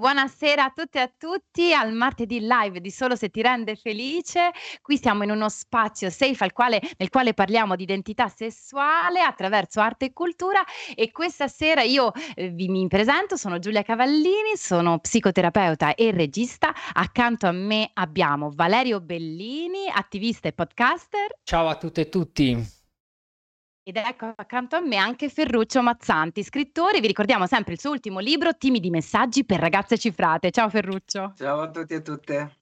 Buonasera a tutte e a tutti al martedì live di Solo se ti rende felice. Qui siamo in uno spazio safe al quale, nel quale parliamo di identità sessuale attraverso arte e cultura e questa sera io eh, vi mi presento, sono Giulia Cavallini, sono psicoterapeuta e regista. Accanto a me abbiamo Valerio Bellini, attivista e podcaster. Ciao a tutte e tutti. Ed ecco accanto a me anche Ferruccio Mazzanti, scrittore. Vi ricordiamo sempre il suo ultimo libro, Timidi messaggi per ragazze cifrate. Ciao Ferruccio. Ciao a tutti e a tutte.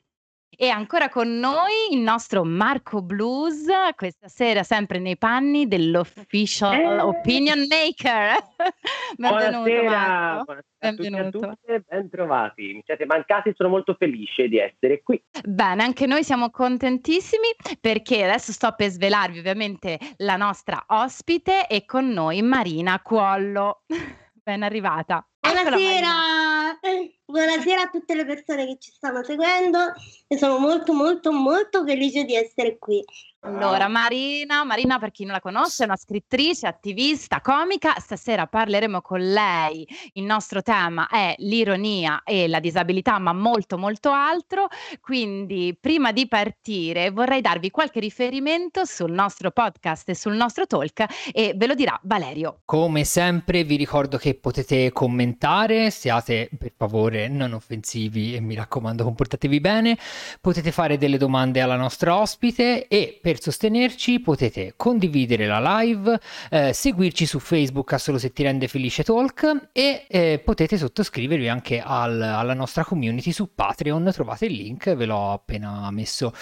E ancora con noi il nostro Marco Blues, questa sera sempre nei panni dell'official eh. opinion maker. Benvenuto buonasera, Marco. buonasera Benvenuto. a tutte, ben trovati. Mi siete mancati, sono molto felice di essere qui. Bene, anche noi siamo contentissimi perché adesso sto per svelarvi ovviamente la nostra ospite e con noi Marina Cuollo. Ben arrivata. Buonasera, buonasera a tutte le persone che ci stanno seguendo e sono molto molto molto felice di essere qui. Allora, Marina, Marina, per chi non la conosce, è una scrittrice, attivista, comica. Stasera parleremo con lei. Il nostro tema è l'ironia e la disabilità, ma molto, molto altro. Quindi, prima di partire, vorrei darvi qualche riferimento sul nostro podcast e sul nostro talk e ve lo dirà Valerio. Come sempre, vi ricordo che potete commentare, siate per favore non offensivi e mi raccomando, comportatevi bene. Potete fare delle domande alla nostra ospite e per sostenerci potete condividere la live, eh, seguirci su Facebook a Solo se ti rende felice talk e eh, potete sottoscrivervi anche al, alla nostra community su Patreon, trovate il link, ve l'ho appena messo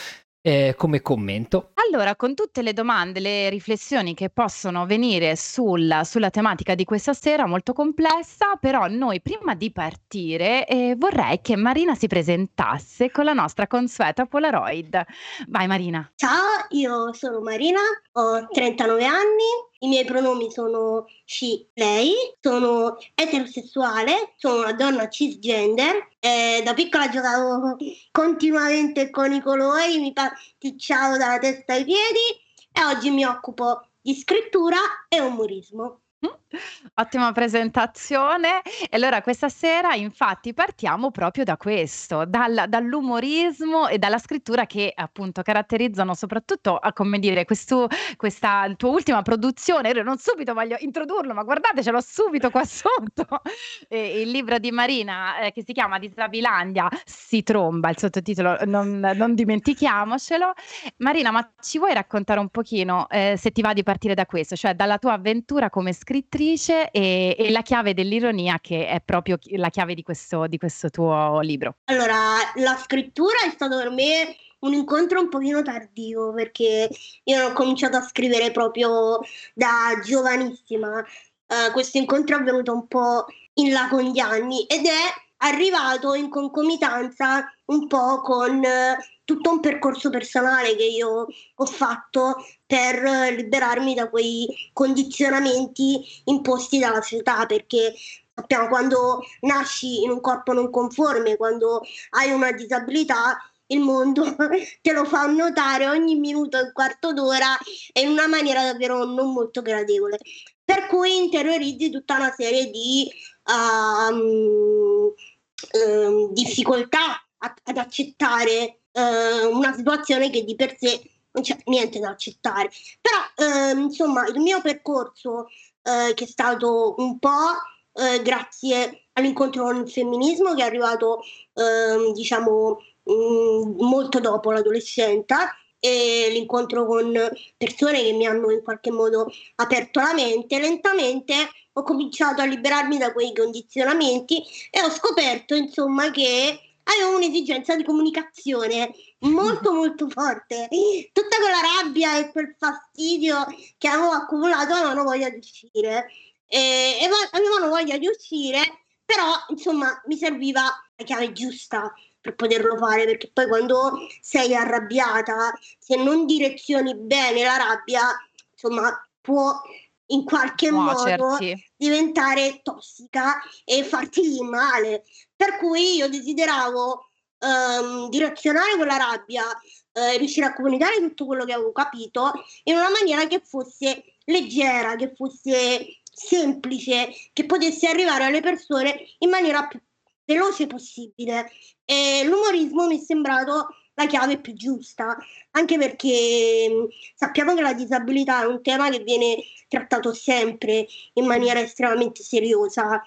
eh, come commento. Allora, con tutte le domande, le riflessioni che possono venire sul, sulla tematica di questa sera, molto complessa, però noi prima di partire eh, vorrei che Marina si presentasse con la nostra consueta Polaroid. Vai Marina. Ciao, io sono Marina, ho 39 anni, i miei pronomi sono she, lei, sono eterosessuale, sono una donna cisgender. Eh, da piccola giocavo continuamente con i colori, mi pasticciavo dalla testa ai piedi e oggi mi occupo di scrittura e umorismo. Ottima presentazione. E allora questa sera infatti partiamo proprio da questo, dal, dall'umorismo e dalla scrittura che appunto caratterizzano soprattutto, come dire, questo, questa tua ultima produzione. Io non subito voglio introdurlo, ma guardate, ce l'ho subito qua sotto. E il libro di Marina eh, che si chiama Disabilandia si tromba, il sottotitolo, non, non, dimentichiamocelo. Marina, ma ci vuoi raccontare un pochino, eh, se ti va di partire da questo, cioè dalla tua avventura come scrittrice? Scrittrice e, e, la chiave dell'ironia che è proprio la chiave di questo, di questo tuo libro. Allora, la scrittura è stato per me un incontro un pochino tardivo perché io ho cominciato a scrivere proprio da giovanissima. Uh, questo incontro è avvenuto un po' in là con gli anni ed è arrivato in concomitanza un po' con uh, tutto un percorso personale che io ho fatto per liberarmi da quei condizionamenti imposti dalla società perché sappiamo quando nasci in un corpo non conforme, quando hai una disabilità il mondo te lo fa notare ogni minuto, un quarto d'ora e in una maniera davvero non molto gradevole. Per cui interiorizzi tutta una serie di um, um, difficoltà ad accettare eh, una situazione che di per sé non c'è niente da accettare. Però, eh, insomma, il mio percorso, eh, che è stato un po' eh, grazie all'incontro con il femminismo, che è arrivato, ehm, diciamo, mh, mm, molto dopo l'adolescenza, e l'incontro con persone che mi hanno in qualche modo aperto la mente, lentamente ho cominciato a liberarmi da quei condizionamenti e ho scoperto, insomma, che avevo un'esigenza di comunicazione molto molto forte. Tutta quella rabbia e quel fastidio che avevo accumulato avevano voglia di uscire. E, e avevano voglia di uscire, però insomma mi serviva la chiave giusta per poterlo fare, perché poi quando sei arrabbiata, se non direzioni bene la rabbia, insomma, può in qualche Nuocerti. modo diventare tossica e farti male. Per cui io desideravo um, direzionare quella rabbia, eh, riuscire a comunicare tutto quello che avevo capito in una maniera che fosse leggera, che fosse semplice, che potesse arrivare alle persone in maniera più veloce possibile. E l'umorismo mi è sembrato la chiave più giusta, anche perché mm, sappiamo che la disabilità è un tema che viene trattato sempre in maniera estremamente seriosa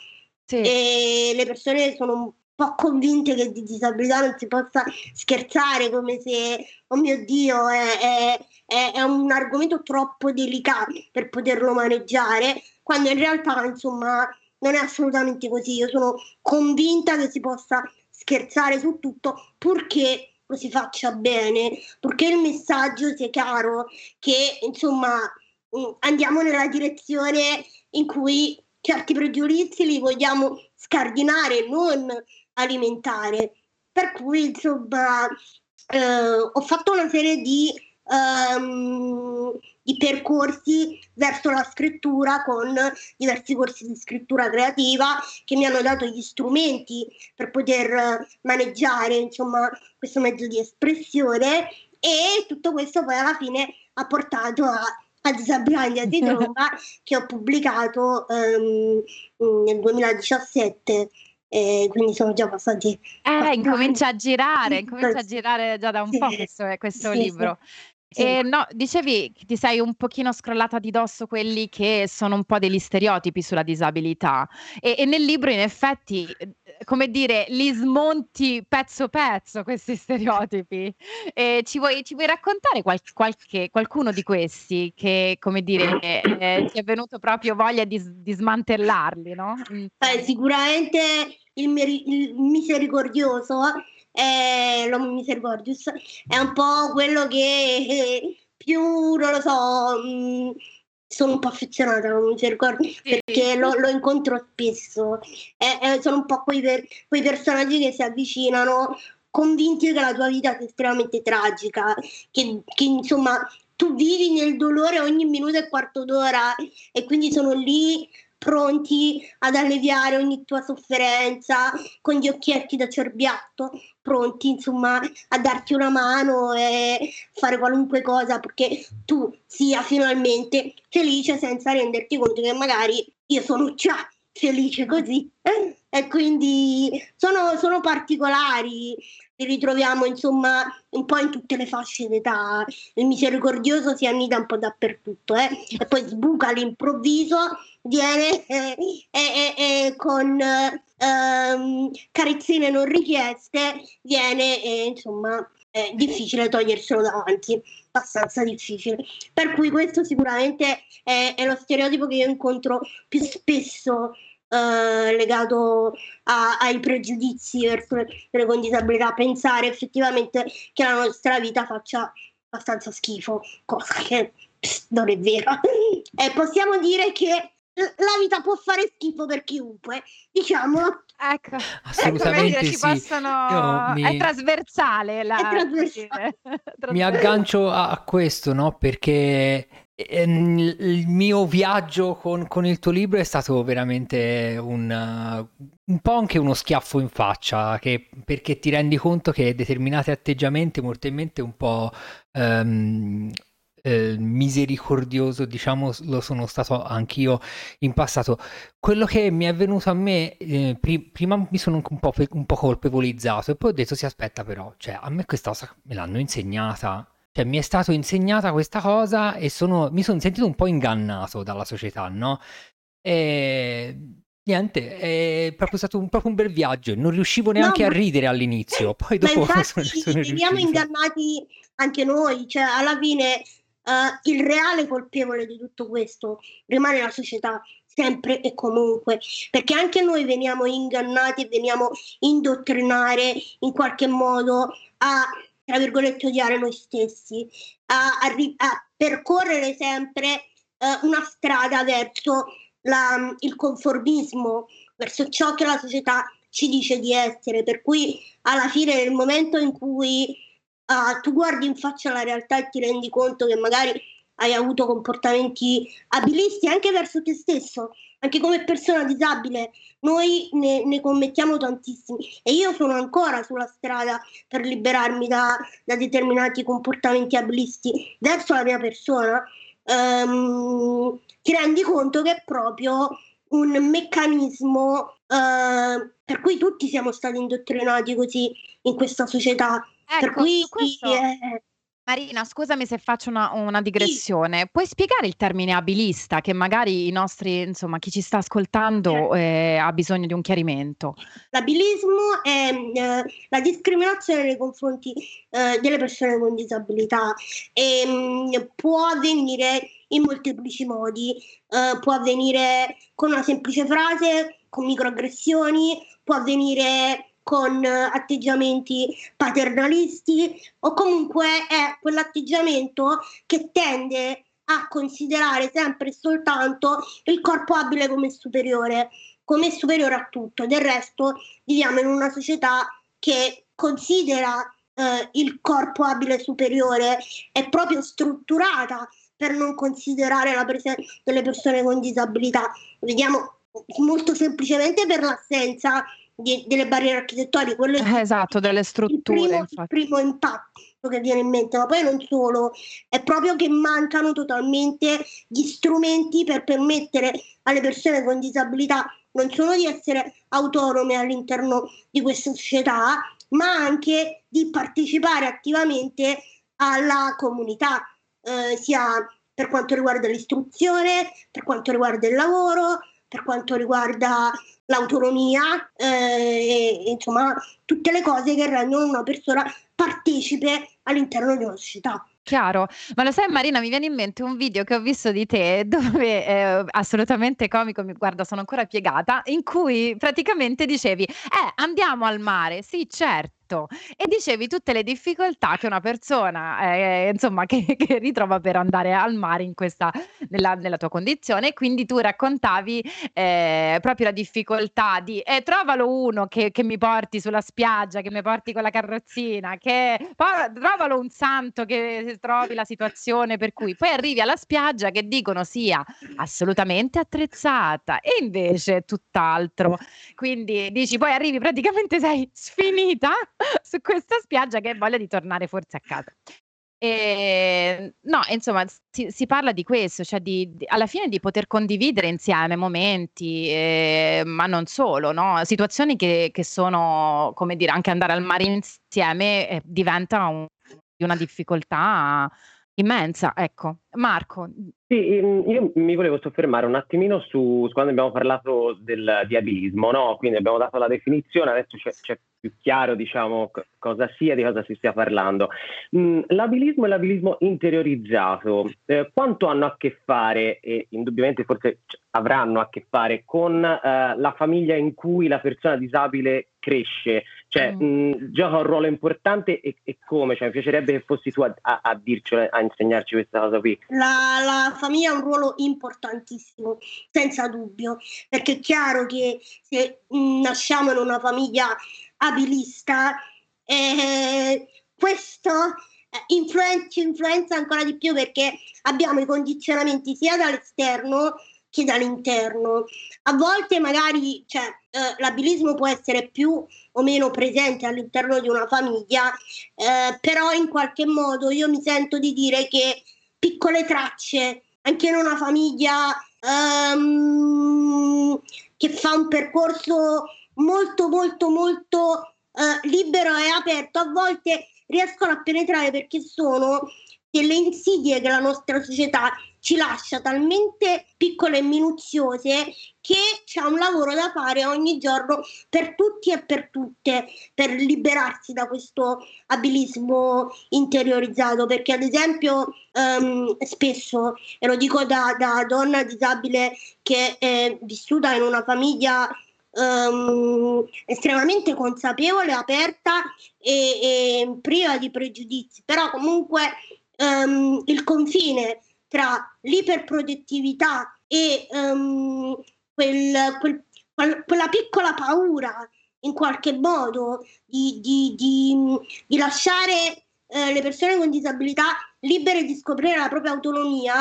sì. e le persone sono un po' convinte che di disabilità non si possa scherzare come se, oh mio Dio, è, è, è un argomento troppo delicato per poterlo maneggiare, quando in realtà, insomma, non è assolutamente così. Io sono convinta che si possa scherzare su tutto purché si faccia bene, purché il messaggio sia chiaro, che insomma mm, andiamo nella direzione in cui certi pregiudizi li vogliamo scardinare, non alimentare. Per cui insomma eh, ho fatto una serie di um, i percorsi verso la scrittura con diversi corsi di scrittura creativa che mi hanno dato gli strumenti per poter maneggiare insomma questo mezzo di espressione e tutto questo poi alla fine ha portato a a Disabilità di Tromba che ho pubblicato um, nel 2017 eh, quindi sono già passati. Eh, incomincia a girare, incomincia a girare già da un sì, po' questo, questo sì, libro. Sì. Sì. E no, dicevi che ti sei un pochino scrollata di dosso quelli che sono un po' degli stereotipi sulla disabilità e, e nel libro in effetti, eh, come dire, li smonti pezzo pezzo questi stereotipi. E ci vuoi, ci vuoi raccontare qual- qualche, qualcuno di questi che, come dire, eh, ti è venuto proprio voglia di, di smantellarli, no? Eh, sicuramente il, il misericordioso è l'Homo Misericordius, è un po' quello che più, non lo so, mh, mm, sono un po' affezionata all'Homo Misericordius perché lo, lo, incontro spesso. E, e sono un po' quei, per, quei personaggi che si avvicinano convinti che la tua vita sia estremamente tragica, che, che insomma tu vivi nel dolore ogni minuto e quarto d'ora e quindi sono lì pronti ad alleviare ogni tua sofferenza con gli occhietti da cerbiatto, pronti insomma a darti una mano e fare qualunque cosa perché tu sia finalmente felice senza renderti conto che magari io sono già felice così e quindi sono, sono particolari li ritroviamo insomma un po' in tutte le fasce d'età il misericordioso si annida un po' dappertutto eh? e poi sbuca all'improvviso viene eh, eh, eh, con ehm, carezzine non richieste viene insomma è difficile toglierselo davanti, abbastanza difficile. Per cui questo sicuramente è, è lo stereotipo che io incontro più spesso eh, legato a, ai pregiudizi verso le, le con disabilità, pensare effettivamente che la nostra vita faccia abbastanza schifo, cosa che pss, non è vera. e possiamo dire che la vita può fare schifo per chiunque, diciamo. Ecco, assolutamente ecco, sì. Possono... Mi... È trasversale. La... È trasversale. Mi aggancio a questo, no? Perché il mio viaggio con, con, il tuo libro è stato veramente un, un, po' anche uno schiaffo in faccia, che, perché ti rendi conto che determinati atteggiamenti mortalmente un po' um, eh, misericordioso, diciamo, lo sono stato anch'io in passato. Quello che mi è venuto a me, eh, pri- prima mi sono un po', un po' colpevolizzato e poi ho detto, si aspetta però, cioè a me questa cosa me l'hanno insegnata. Cioè, mi è stata insegnata questa cosa e sono, mi sono sentito un po' ingannato dalla società, no? E niente, è proprio stato un, proprio un bel viaggio. Non riuscivo neanche no, a ridere all'inizio. Poi dopo infatti, sono, sono veniamo ingannati anche noi. Cioè, alla fine uh, il reale colpevole di tutto questo rimane la società sempre e comunque, perché anche noi veniamo ingannati e veniamo indottrinare in qualche modo a, tra virgolette, odiare noi stessi, a, a, a percorrere sempre uh, una strada verso la, il conformismo, verso ciò che la società ci dice di essere, per cui alla fine nel momento in cui uh, tu guardi in faccia la realtà e ti rendi conto che magari hai avuto comportamenti abilisti anche verso te stesso, anche come persona disabile, noi ne, ne, commettiamo tantissimi e io sono ancora sulla strada per liberarmi da, da determinati comportamenti abilisti verso la mia persona. Um, ti rendi conto che è proprio un meccanismo uh, per cui tutti siamo stati indottrinati così in questa società. Ecco, per cui questo... eh, Marina, scusami se faccio una, una digressione. Puoi spiegare il termine abilista che magari i nostri, insomma, chi ci sta ascoltando eh, ha bisogno di un chiarimento? L'abilismo è eh, la discriminazione nei confronti eh, delle persone con disabilità e mh, mm, può avvenire in molteplici modi. Eh, può avvenire con una semplice frase, con microaggressioni, può avvenire con atteggiamenti paternalisti o comunque è quell'atteggiamento che tende a considerare sempre e soltanto il corpo abile come superiore, come superiore a tutto. Del resto viviamo in una società che considera eh, il corpo abile superiore, è proprio strutturata per non considerare la presenza delle persone con disabilità. Vediamo molto semplicemente per l'assenza di, delle barriere architettoniche, quello è eh, esatto, delle strutture. Il primo, il primo impatto che viene in mente, ma poi non solo, è proprio che mancano totalmente gli strumenti per permettere alle persone con disabilità non solo di essere autonome all'interno di questa società, ma anche di partecipare attivamente alla comunità, eh, sia per quanto riguarda l'istruzione, per quanto riguarda il lavoro, per quanto riguarda l'autonomia, eh, e, insomma tutte le cose che rendono una persona partecipe all'interno di una società. Chiaro, ma lo sai Marina, mi viene in mente un video che ho visto di te dove è assolutamente comico, mi guarda, sono ancora piegata, in cui praticamente dicevi, eh, andiamo al mare, sì, certo letto e dicevi tutte le difficoltà che una persona, eh, insomma, che, che, ritrova per andare al mare in questa, nella, nella tua condizione. Quindi tu raccontavi eh, proprio la difficoltà di eh, trovalo uno che, che, mi porti sulla spiaggia, che mi porti con la carrozzina, che poi trovalo un santo che trovi la situazione per cui poi arrivi alla spiaggia che dicono sia assolutamente attrezzata e invece tutt'altro. Quindi dici, poi arrivi praticamente sei sfinita su questa spiaggia che hai voglia di tornare forse a casa. E, no, insomma, si, si parla di questo, cioè di, di, alla fine di poter condividere insieme momenti, eh, ma non solo, no? situazioni che, che, sono, come dire, anche andare al mare insieme eh, diventa un, una difficoltà immensa, ecco. Marco. Sì, ehm, io mi volevo soffermare un attimino su, su quando abbiamo parlato del, di abilismo, no? Quindi abbiamo dato la definizione, adesso c'è, c'è più chiaro, diciamo, c- cosa sia, di cosa si stia parlando. Mm, l'abilismo e l'abilismo interiorizzato, eh, quanto hanno a che fare, e indubbiamente forse avranno a che fare, con eh, la famiglia in cui la persona disabile cresce? Cioè, mm. mh, mm, gioca un ruolo importante e, e, come? Cioè, mi piacerebbe che fossi tu a, a, a dircelo, a insegnarci questa cosa qui. La, la, famiglia ha un ruolo importantissimo, senza dubbio, perché è chiaro che se mh, nasciamo in una famiglia abilista, eh, questo eh, influenza, influenza ancora di più perché abbiamo i condizionamenti sia dall'esterno che dall'interno. A volte magari cioè, eh, l'abilismo può essere più o meno presente all'interno di una famiglia, eh, però in qualche modo io mi sento di dire che piccole tracce anche in una famiglia um, che fa un percorso molto molto molto uh, libero e aperto. A volte riescono a penetrare perché sono delle insidie che la nostra società ci lascia talmente piccole e minuziose che c'è un lavoro da fare ogni giorno per tutti e per tutte per liberarsi da questo abilismo interiorizzato. Perché ad esempio um, spesso e lo dico da, da donna disabile che è vissuta in una famiglia um, estremamente consapevole, aperta e, e, priva di pregiudizi, però comunque um, il confine tra l'iperprotettività e um, quel, quel, quella piccola paura in qualche modo di, di, di, di lasciare eh, le persone con disabilità libere di scoprire la propria autonomia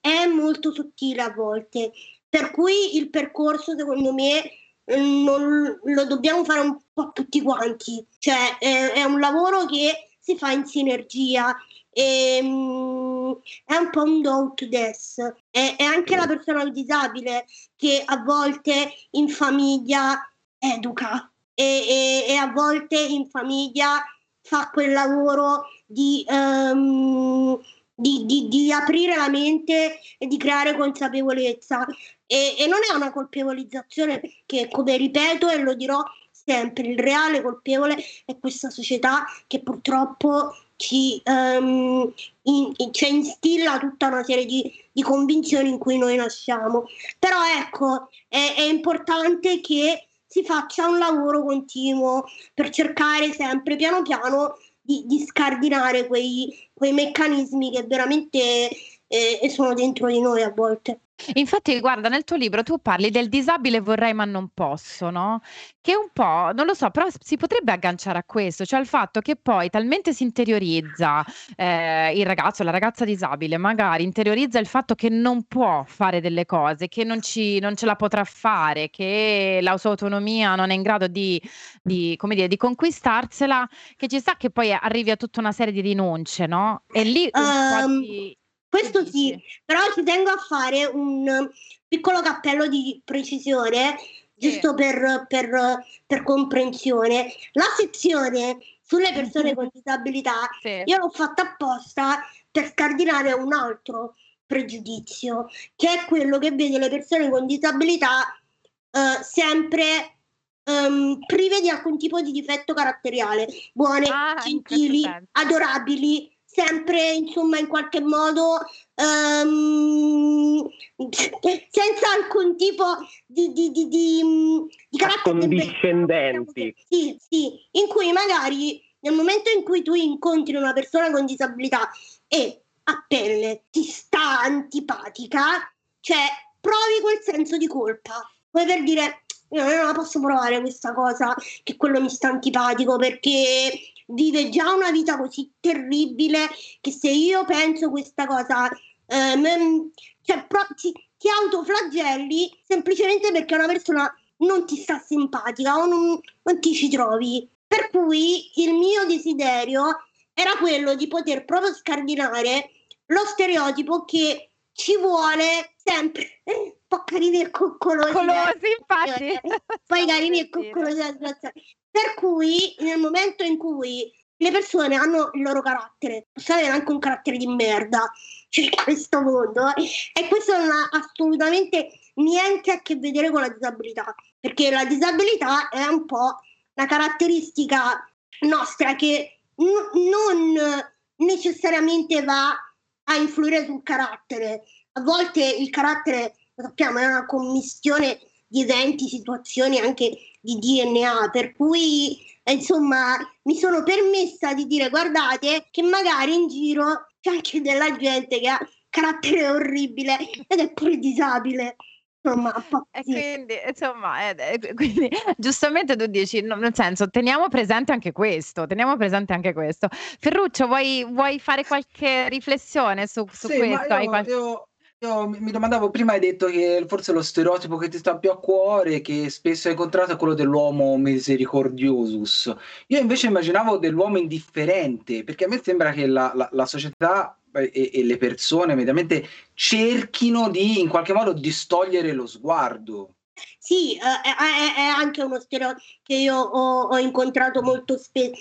è molto sottile a volte. Per cui il percorso, secondo me, non, lo dobbiamo fare un po' tutti quanti. Cioè, è, è un lavoro che si fa in sinergia e, um, è un po' un do to death. È, è anche la persona disabile che a volte in famiglia educa e, e, e a volte in famiglia fa quel lavoro di, um, di, di, di, aprire la mente e di creare consapevolezza. E, e, non è una colpevolizzazione che, come ripeto e lo dirò sempre, il reale colpevole è questa società che purtroppo ci, um, in, cioè instilla tutta una serie di, di, convinzioni in cui noi nasciamo. Però ecco, è, è importante che si faccia un lavoro continuo per cercare sempre piano piano di, di scardinare quei, quei, meccanismi che veramente eh, sono dentro di noi a volte. Infatti, guarda, nel tuo libro tu parli del disabile vorrei ma non posso, no? Che un po', non lo so, però si potrebbe agganciare a questo, cioè al fatto che poi talmente si interiorizza eh, il ragazzo, la ragazza disabile, magari interiorizza il fatto che non può fare delle cose, che non, ci, non ce la potrà fare, che la sua autonomia non è in grado di, di, come dire, di conquistarsela, che ci sa che poi arrivi a tutta una serie di rinunce, no? E lì un po' ti, questo sì, però ci tengo a fare un piccolo cappello di precisione, giusto per, per, per comprensione. La sezione sulle persone con disabilità Sì. io l'ho fatta apposta per scardinare un altro pregiudizio, che è quello che vede le persone con disabilità eh, sempre ehm, prive di alcun tipo di difetto caratteriale, buone, Ah, questo gentili, adorabili, sempre insomma in qualche modo ehm, senza alcun tipo di, di, di, di, carattere Accondiscendenti. sì, sì, in cui magari nel momento in cui tu incontri una persona con disabilità e a pelle ti sta antipatica, cioè provi quel senso di colpa. Poi per dire, io non la posso provare questa cosa, che quello mi sta antipatico perché vive già una vita così terribile che se io penso questa cosa, ehm, cioè pro- ti, ti autoflagelli semplicemente perché una persona non ti sta simpatica o non, non ti ci trovi. Per cui il mio desiderio era quello di poter proprio scardinare lo stereotipo che ci vuole sempre un po' carini e coccolosi. Colosi, infatti. Poi carini e coccolosi. Per cui nel momento in cui le persone hanno il loro carattere, possono avere anche un carattere di merda cioè, questo mondo, e questo non ha assolutamente niente a che vedere con la disabilità, perché la disabilità è un po' una caratteristica nostra che n- non necessariamente va a influire sul carattere. A volte il carattere, lo sappiamo, è una commistione di eventi, situazioni anche di DNA, per cui eh, insomma mi sono permessa di dire guardate che magari in giro c'è anche della gente che ha carattere orribile ed è pure disabile. Insomma, E quindi, insomma, eh, eh, quindi giustamente tu dici, no, nel senso, teniamo presente anche questo, teniamo presente anche questo. Ferruccio, vuoi, vuoi fare qualche riflessione su, su Sì, ma questo? Hai io, qual- io- io mi domandavo, prima hai detto che forse lo stereotipo che ti sta più a cuore, che spesso hai incontrato, è quello dell'uomo misericordiosus. Io invece immaginavo dell'uomo indifferente, perché a me sembra che la, la- la società e, e le persone mediamente cerchino di in qualche modo distogliere lo sguardo. Sì, eh, è, è- anche uno stereotipo che io ho, ho incontrato molto spesso,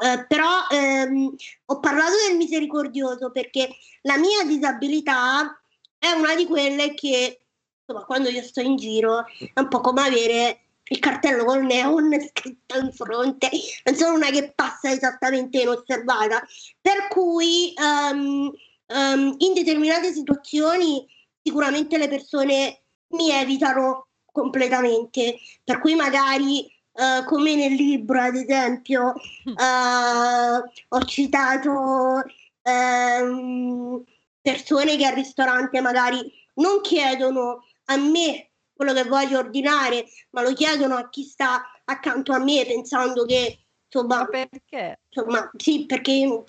eh, però ehm, ho parlato del misericordioso perché la mia disabilità è una di quelle che, insomma, quando io sto in giro è un po' come avere il cartello col neon scritto in fronte, non sono una che passa esattamente inosservata, per cui ehm, ehm, in determinate situazioni sicuramente le persone mi evitano completamente, per cui magari eh, come nel libro ad esempio eh, ho citato ehm, persone che al ristorante magari non chiedono a me quello che voglio ordinare, ma lo chiedono a chi sta accanto a me pensando che insomma Ma perché? insomma, sì, perché non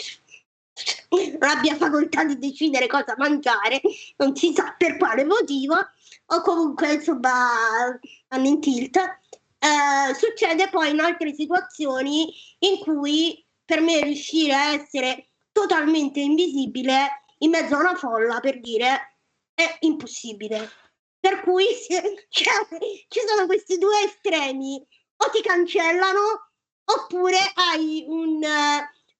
abbia facoltà di decidere cosa mangiare, non si sa per quale motivo, o comunque insomma hanno in tilt. Eh, succede poi in altre situazioni in cui per me riuscire a essere totalmente invisibile in mezzo a una folla, per dire, è impossibile. Per cui cioè, ci sono questi due estremi o ti cancellano oppure hai un,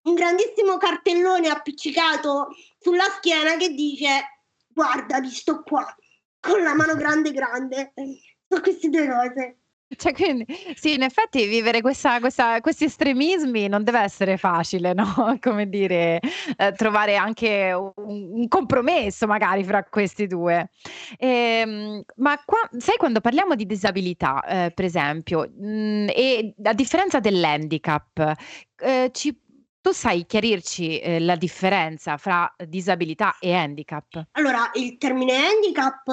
un grandissimo cartellone appiccicato sulla schiena che dice guarda, vi sto qua, con la mano grande grande. Sono queste due cose. Cioè, quindi, sì, in effetti vivere questa, questa, questi estremismi non deve essere facile, no? Come dire, eh, trovare anche un, un, compromesso magari fra questi due. Eh, ma qua, sai, quando parliamo di disabilità, eh, per esempio, mh, mm, e a differenza dell'handicap, eh, ci tu sai chiarirci eh, la differenza fra disabilità e handicap? Allora, il termine handicap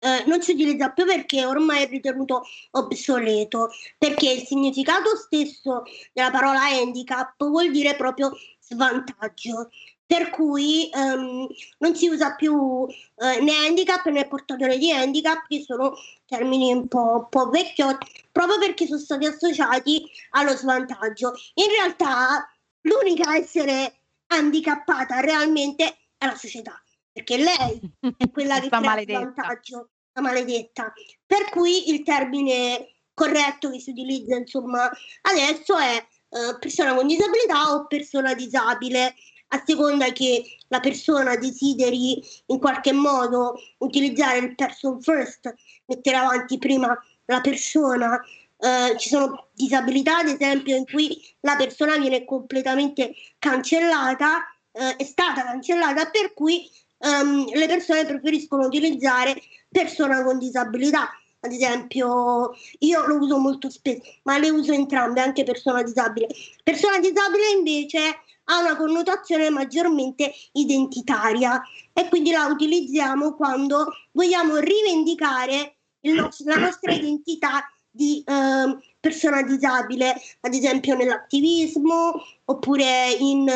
eh, non si utilizza più perché ormai è ritenuto obsoleto, perché il significato stesso della parola handicap vuol dire proprio svantaggio. Per cui ehm, non si usa più eh, né handicap né portatore di handicap, che sono termini un po', un po' vecchiotti, proprio perché sono stati associati allo svantaggio. In realtà l'unica a essere handicappata realmente è la società, perché lei è quella che crea il vantaggio, la maledetta. Per cui il termine corretto che si utilizza insomma adesso è eh, persona con disabilità o persona disabile a seconda che la persona desideri in qualche modo utilizzare il person first, mettere avanti prima la persona eh, ci sono disabilità, ad esempio, in cui la persona viene completamente cancellata, eh, è stata cancellata, per cui um, le persone preferiscono utilizzare persona con disabilità. Ad esempio, io lo uso molto spesso, ma le uso entrambe, anche persona disabile. Persona disabile invece ha una connotazione maggiormente identitaria e quindi la utilizziamo quando vogliamo rivendicare la nostra identità di eh, persona disabile, ad esempio nell'attivismo oppure in,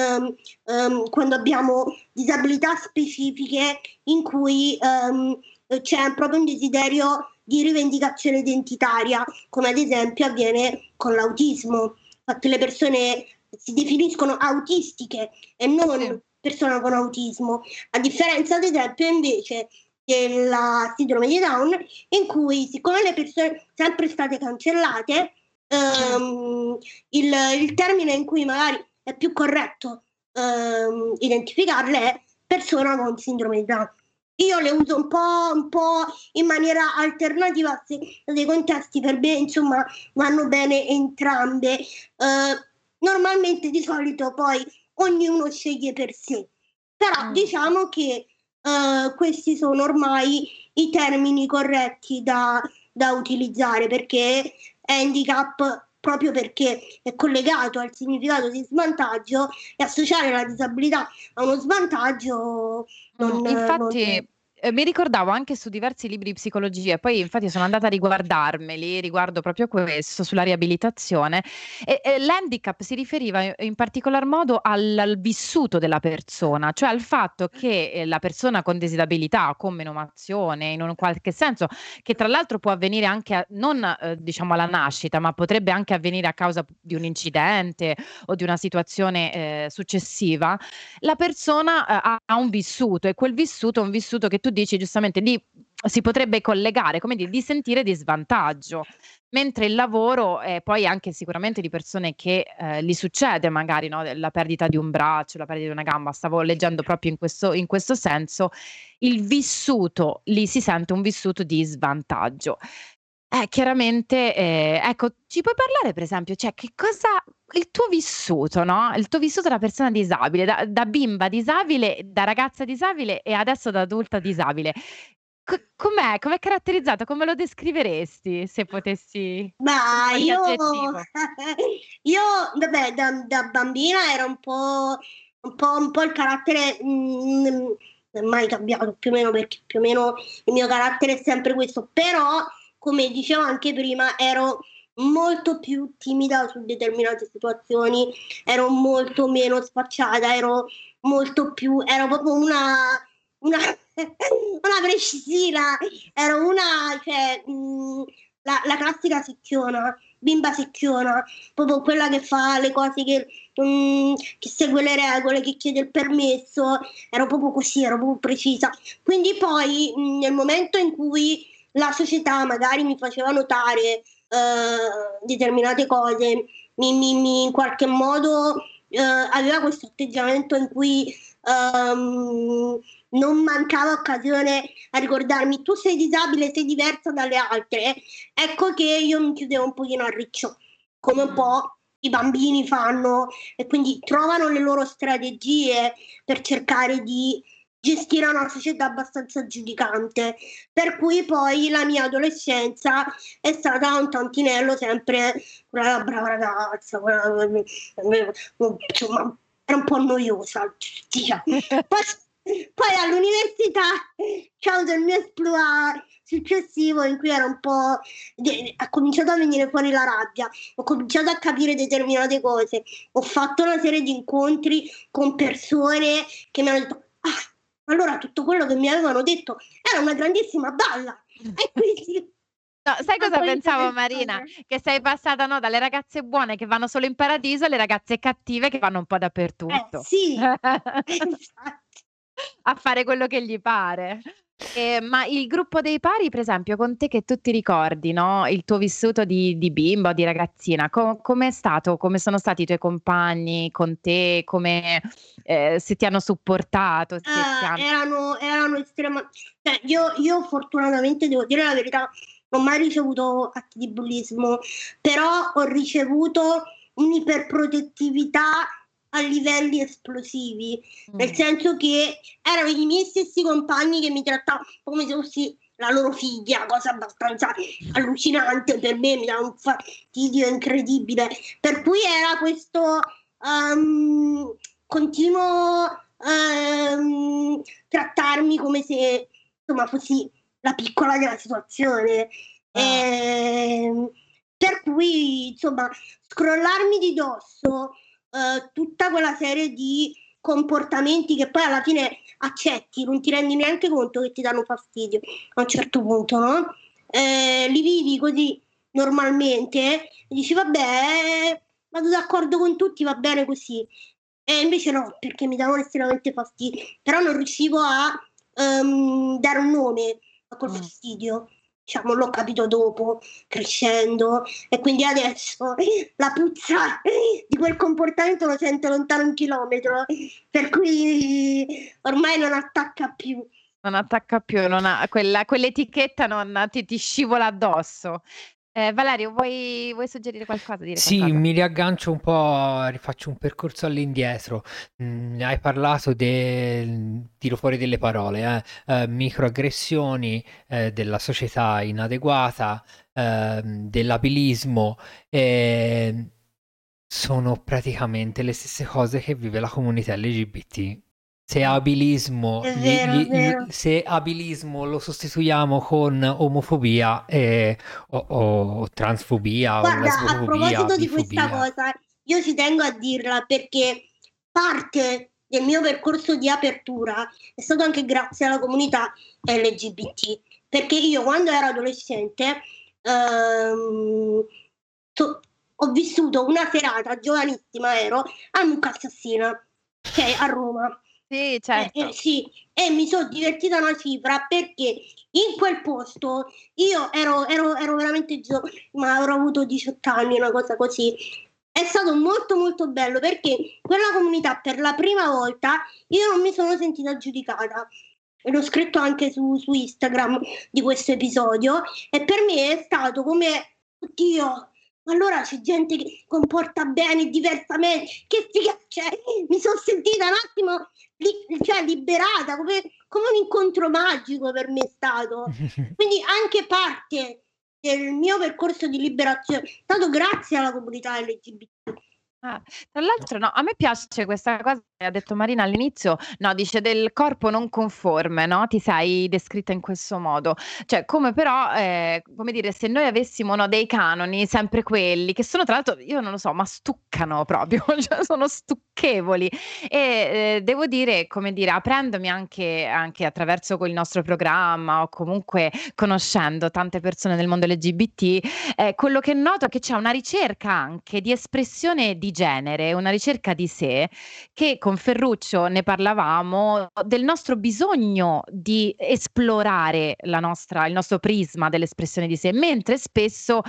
um, quando abbiamo disabilità specifiche in cui um, c'è proprio un desiderio di rivendicazione identitaria, come ad esempio avviene con l'autismo. Infatti le persone si definiscono autistiche e non persone con autismo, a differenza ad esempio invece della sindrome di Down, in cui siccome le persone sono sempre state cancellate, ehm, il, il, termine in cui magari è più corretto ehm, identificarle è persona con sindrome di Down. Io le uso un po', un po in maniera alternativa se dei contesti per me insomma vanno bene entrambe. Eh, normalmente di solito poi ognuno sceglie per sé. Però mm. diciamo che uh, questi sono ormai i termini corretti da, da utilizzare perché handicap proprio perché è collegato al significato di svantaggio e associare la disabilità a uno svantaggio non, infatti non eh, mi ricordavo anche su diversi libri di psicologia, poi infatti sono andata a riguardarmeli riguardo proprio questo, sulla riabilitazione, e, e l'handicap si riferiva in particolar modo al, al, vissuto della persona, cioè al fatto che eh, la persona con disabilità, con menomazione, in un qualche senso, che tra l'altro può avvenire anche a, non eh, diciamo alla nascita, ma potrebbe anche avvenire a causa di un incidente o di una situazione eh, successiva, la persona ha un vissuto e quel vissuto è un vissuto che tu tu dici giustamente, lì si potrebbe collegare, come dire, di sentire di svantaggio, mentre il lavoro è poi anche sicuramente di persone che eh, gli succede magari no? la perdita di un braccio, la perdita di una gamba, stavo leggendo proprio in questo, in questo senso, il vissuto, lì si sente un vissuto di svantaggio. Eh, chiaramente, eh, ecco, ci puoi parlare per esempio, cioè che cosa il tuo vissuto, no? Il tuo vissuto da persona disabile, da, da bimba disabile, da ragazza disabile e adesso da adulta disabile. C- com'è? Com'è caratterizzato? Come lo descriveresti se potessi? Ma io, io vabbè, da, da, bambina era un po', un po', un po il carattere. Mh, mm, mai cambiato più o meno perché più o meno il mio carattere è sempre questo, però come dicevo anche prima, ero molto più timida su determinate situazioni, ero molto meno spacciata, ero molto più, ero proprio una, una, una precisina, ero una, cioè, mh, la, la, classica secchiona, bimba secchiona, proprio quella che fa le cose che, mh, che segue le regole, che chiede il permesso, ero proprio così, ero proprio precisa. Quindi poi mh, nel momento in cui la società magari mi faceva notare eh, determinate cose, mi, mi, mi in qualche modo eh, aveva questo atteggiamento in cui um, non mancava occasione a ricordarmi tu sei disabile, sei diversa dalle altre, ecco che io mi chiudevo un pochino a riccio, come un po' i bambini fanno e quindi trovano le loro strategie per cercare di gestire una società abbastanza giudicante, per cui poi la mia adolescenza è stata un tantinello sempre una brava ragazza, insomma, era un po' noiosa, diciamo. Poi, poi all'università c'è avuto il mio esploit successivo in cui era un po' ha cominciato a venire fuori la rabbia, ho cominciato a capire determinate cose, ho fatto una serie di incontri con persone che mi hanno detto allora tutto quello che mi avevano detto era una grandissima balla. E quindi No, sai cosa pensavo Marina? Che sei passata no, dalle ragazze buone che vanno solo in paradiso alle ragazze cattive che vanno un po' Eh, dappertutto. sì, infatti. A fare quello che gli pare. Ehm, ma il gruppo dei pari, per esempio, con te che tu ti ricordi, no, il tuo vissuto di di bimba o di ragazzina, co com'è stato? Come sono stati i tuoi compagni con te? Come ehm, se ti hanno supportato, se ti Eh, han erano, erano estrema cioè io, io fortunatamente devo dire la verità, non ho mai ricevuto atti di bullismo, però ho ricevuto un'iperprotettività a livelli esplosivi, nel Mh. senso che erano i miei stessi compagni che mi trattavano come se fossi la loro figlia, cosa abbastanza allucinante per me, mi dà un fastidio incredibile. Per cui era questo um, continuo um, trattarmi come se insomma fossi la piccola della situazione. Ah. Ehm, per cui insomma scrollarmi di dosso eh, tutta quella serie di comportamenti che poi alla fine accetti, non ti rendi neanche conto che ti danno fastidio a un certo punto, no? Eh, li vivi così normalmente e dici vabbè, vado d'accordo con tutti, va bene così. E invece no, perché mi davano estremamente fastidio, però non riuscivo a ehm, dare un nome a quel Mh. fastidio. Diciamo, l'ho capito dopo, crescendo, e quindi adesso la puzza di quel comportamento lo sento lontano un chilometro, per cui ormai non attacca più. Non attacca più, non ha quella quell'etichetta non ti ti scivola addosso. Ehm, Valerio vuoi vuoi suggerire qualcosa, Sì, qualcosa? mi riaggancio un po', rifaccio un percorso all'indietro. Mhmm, hai parlato del tiro fuori delle parole, eh, ehm, microaggressioni, ehm, della società inadeguata, ehm, dell'abilismo, ehm, sono praticamente le stesse cose che vive la comunità LGBT. Se abilismo vero, gli gli se abilismo lo sostituiamo con omofobia, ehm, o o transfobia o Guarda, a lesbofobia, proposito di questa cosa, io ci tengo a dirla perché parte del mio percorso di apertura è stato anche grazie alla comunità LGBT. Perché io quando ero adolescente ehm, to- ho vissuto una serata, giovanissima ero, a Mucca Assassina, che è a Roma. Sì, Eh, certo. eh, sì, e mi sono divertita una cifra perché in quel posto io ero, ero, ero veramente giovane, ma avrò avuto 18 anni, una cosa così. È stato molto molto bello perché quella comunità per la prima volta io non mi sono sentita giudicata. L'ho scritto anche su, su Instagram di questo episodio e per me è stato come, oddio, allora c'è gente che comporta bene diversamente, che figa c'è? Mi sono sentita un attimo li- cioè, liberata, come, come un incontro magico per me è stato. Quindi anche parte del mio percorso di liberazione è stato grazie alla comunità LGBT. Ah, tra l'altro no, a me piace questa cosa che ha detto Marina all'inizio, no, dice del corpo non conforme, no? Ti sei descritta in questo modo. Cioè, come però, eh, come dire, se noi avessimo no, dei canoni, sempre quelli, che sono tra l'altro, io non lo so, ma stuccano proprio, cioè sono stucchevoli. E eh, devo dire, come dire, aprendomi anche, anche attraverso il nostro programma o comunque conoscendo tante persone del mondo LGBT, eh, quello che noto è che c'è una ricerca anche di espressione di genere, una ricerca di sé, che con Ferruccio ne parlavamo del nostro bisogno di esplorare la nostra, il nostro prisma dell'espressione di sé, mentre spesso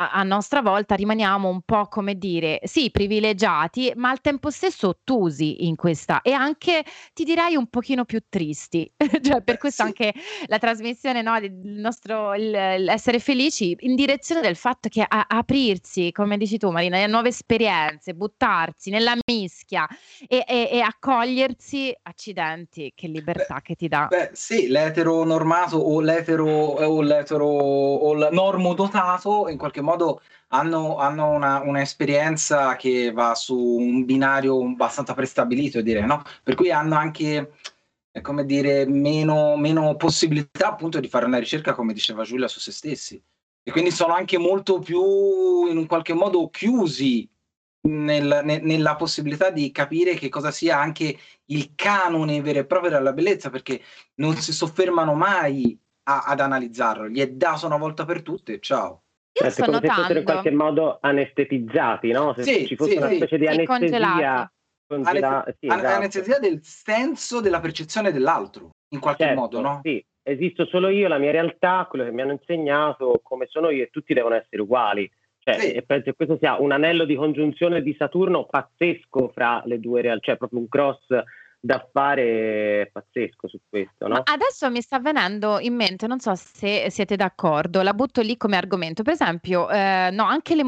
a a nostra volta rimaniamo un po', come dire, sì privilegiati, ma al tempo stesso ottusi in questa e anche, ti direi, un pochino più tristi. Cioè, per Beh, questo sì. anche la trasmissione, no, del nostro il l'essere felici in direzione del fatto che a aprirsi, come dici tu Marina, a nuove esperienze, buttarsi nella mischia e e e accogliersi, accidenti, che Beh libertà che ti dà. beh, sì, l'eteronormato o l'etero o l'etero o il normodotato in qualche modo hanno hanno una un'esperienza che va su un binario abbastanza prestabilito direi, no, per cui hanno anche, è come dire, meno meno possibilità appunto di fare una ricerca, come diceva Giulia, su se stessi. E quindi sono anche molto più, in un qualche modo, chiusi nel ne nella possibilità di capire che cosa sia anche il canone vero e proprio della bellezza, perché non si soffermano mai ad analizzarlo. Gli è dato una volta per tutte ciao. Io Certo, sto come se fossero in qualche notando modo anestetizzati, no, se Sì, ci fosse sì, una sì. specie di Sì, congelati. anestesia congela Aneste sì, esatto. anestesia del senso della percezione dell'altro, in qualche modo, Certo, no? sì, esisto solo io, la mia realtà, quello che mi hanno insegnato, come sono io e tutti devono essere uguali. Cioè, Sì. e penso che questo sia un anello di congiunzione di Saturno pazzesco fra le due realtà, cioè proprio un cross da fare pazzesco su questo, no? adesso mi sta venendo in mente, non so se siete d'accordo, la butto lì come argomento. Per esempio, ehm, no, anche le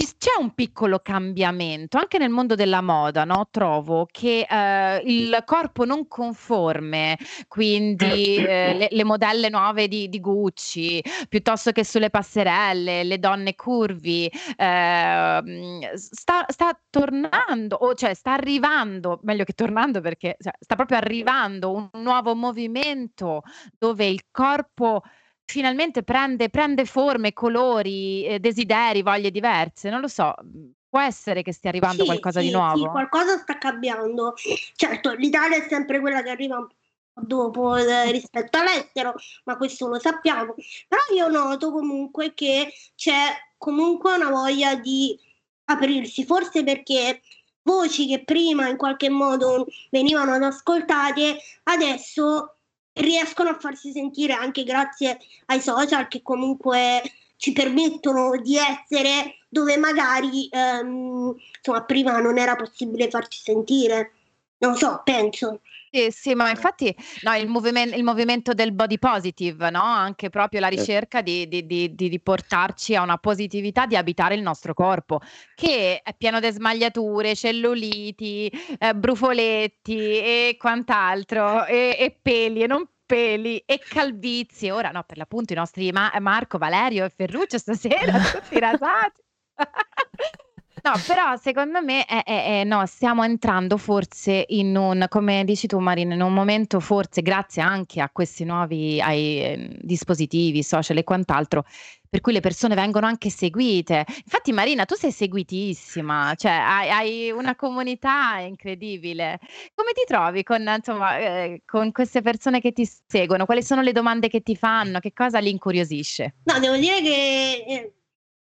ci s c'è un piccolo cambiamento anche nel mondo della moda, no, trovo che, ehm, il corpo non conforme, quindi, ehm, le le modelle nuove di di Gucci, piuttosto che sulle passerelle, le donne curvy, ehm, s sta sta tornando o cioè sta arrivando, meglio che tornando perché cioè sta proprio arrivando un nuovo movimento dove il corpo finalmente prende prende forme, colori, ehm, desideri, voglie diverse. Non lo so, può essere che stia arrivando Sì, qualcosa di sì, sì, nuovo? qualcosa sta cambiando. Certo, l'Italia è sempre quella che arriva dopo, ehm, rispetto all'estero, ma questo lo sappiamo. Però io noto comunque che c'è comunque una voglia di aprirsi, forse perché voci che prima in qualche modo venivano ad ascoltate, adesso riescono a farsi sentire anche grazie ai social che comunque ci permettono di essere dove magari, ehm, insomma prima non era possibile farci sentire. Non so, penso. Sì, sì, ma infatti no, il movimen il movimento del body positive, no, anche proprio la Cer ricerca di di di di di portarci a una positività, di abitare il nostro corpo, che è pieno de smagliature, celluliti, ehm, brufoletti e quant'altro, e e peli e non peli e calvizie. Ora no, per l'appunto i nostri Ma Marco, Valerio e Ferruccio stasera tutti rasati. No, però secondo me è è è no, stiamo entrando forse in un come dici tu Marina, in un momento forse grazie anche a questi nuovi ai, ehm, dispositivi, social e quant'altro, per cui le persone vengono anche seguite. Infatti Marina tu sei seguitissima, cioè hai hai una comunità incredibile. Come ti trovi con insomma, ehm, con queste persone che ti seguono? Quali sono le domande che ti fanno? Che cosa li incuriosisce? No, devo dire che, ehm,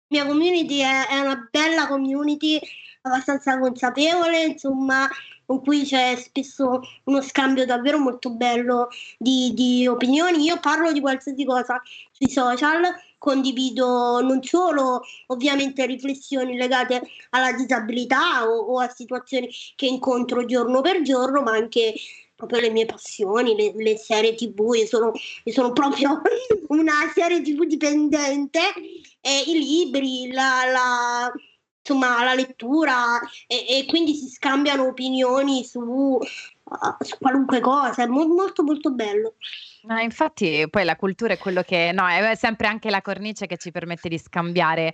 mia community è è una bella community, abbastanza consapevole, insomma, con cui c'è spesso uno scambio davvero molto bello di di opinioni. Io parlo di qualsiasi cosa sui social, condivido non solo ovviamente riflessioni legate alla disabilità o o a situazioni che incontro giorno per giorno, ma anche proprio le mie passioni, le le serie TV. Io sono io sono proprio una serie TV dipendente, e i libri, la la insomma la lettura e e quindi si scambiano opinioni su uhm, su qualunque cosa. È mo molto, molto bello. Ma infatti poi la cultura è quello che no, è sempre anche la cornice che ci permette di scambiare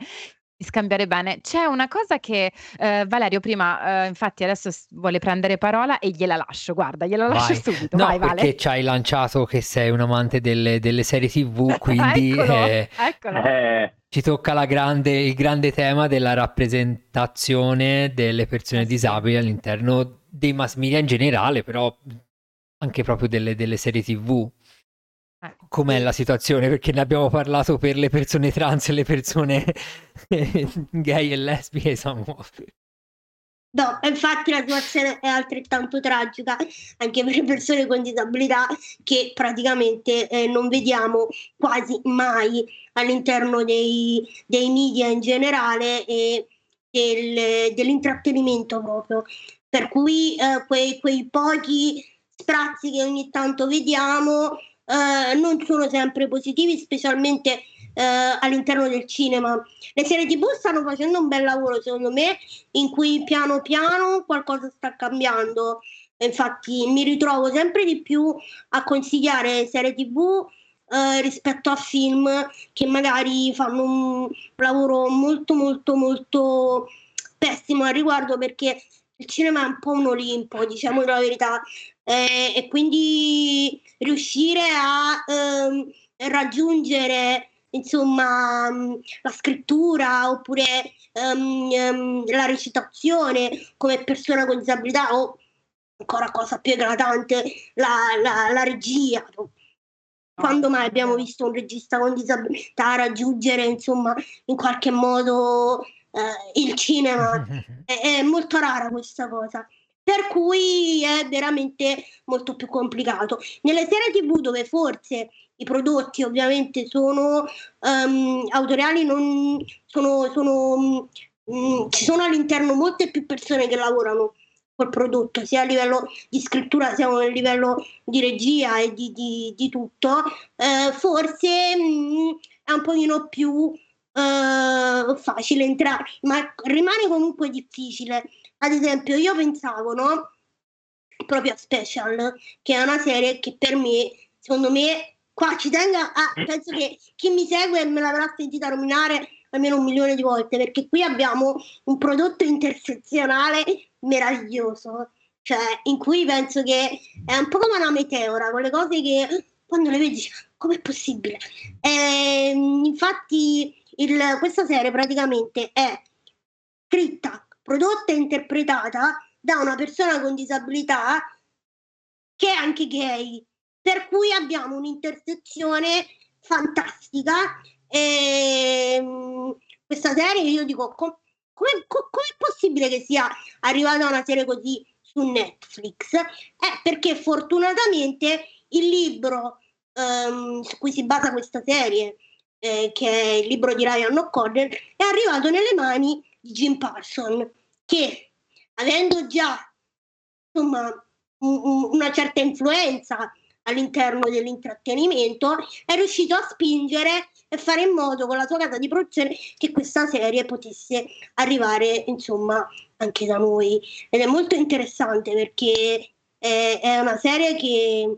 di scambiare bene. C'è una cosa che, ehm, Valerio prima, ehm, infatti adesso vuole prendere parola e gliela lascio, guarda, gliela lascio Vai. subito. No, Vai Vale. perché c'hai lanciato che sei un amante delle delle serie TV, quindi, Eccolo, ehm, eccolo. Eh. ci tocca la grande il grande tema della rappresentazione delle persone Eh disabili all'interno dei mass media in generale, però, anche proprio delle delle serie TV. Eh, Com'è la situazione? Perché ne abbiamo parlato per le persone trans e le persone gay e lesbiche, siamo No, infatti la situazione è altrettanto tragica anche per le persone con disabilità che praticamente eh, non vediamo quasi mai all'interno dei, dei media in generale e del, dell'intrattenimento proprio. Per cui eh, quei, quei, pochi sprazzi che ogni tanto vediamo eh, non sono sempre positivi, specialmente eh, all'interno del cinema. Le serie TV stanno facendo un bel lavoro, secondo me, in cui piano piano qualcosa sta cambiando. Infatti mi ritrovo sempre di più a consigliare serie TV eh, rispetto a film che magari fanno un lavoro molto molto molto pessimo al riguardo perché il cinema è un po' un Olimpo, diciamo la verità, eh, e quindi riuscire a ehm, raggiungere insomma mm, la scrittura oppure um, um, la recitazione come persona con disabilità o ancora cosa più eclatante la, la, la regia. Quando mai abbiamo visto un regista con disabilità raggiungere insomma in qualche modo eh, il cinema è, è molto rara questa cosa per cui è veramente molto più complicato. Nelle serie TV dove forse i prodotti ovviamente sono um, autoriali, non, sono, sono, um, ci sono all'interno molte più persone che lavorano col prodotto, sia a livello di scrittura sia a livello di regia e di, di, di tutto, eh, forse mh, è un pochino più eh, facile entrare, ma rimane comunque difficile. Ad esempio, io pensavo, no? Proprio a Special, che è una serie che per me, secondo me, qua ci tengo a, penso che chi mi segue me l'avrà sentita nominare almeno un milione di volte, perché qui abbiamo un prodotto intersezionale meraviglioso, cioè in cui penso che è un po' come una meteora, quelle cose che quando le vedi com'è possibile? E, ehm, infatti il, questa serie praticamente è scritta, prodotta e interpretata da una persona con disabilità che è anche gay, per cui abbiamo un'intersezione fantastica. E, ehm, questa serie io dico, com- come, co- è possibile che sia arrivata una serie così su Netflix? Eh, perché fortunatamente il libro um, su cui si basa questa serie, eh, che è il libro di Ryan O'Connell, è arrivato nelle mani di Jim Parson, che avendo già insomma, un, una certa influenza all'interno dell'intrattenimento, è riuscito a spingere e fare in modo con la sua casa di produzione che questa serie potesse arrivare insomma anche da noi. Ed è molto interessante perché è, è una serie che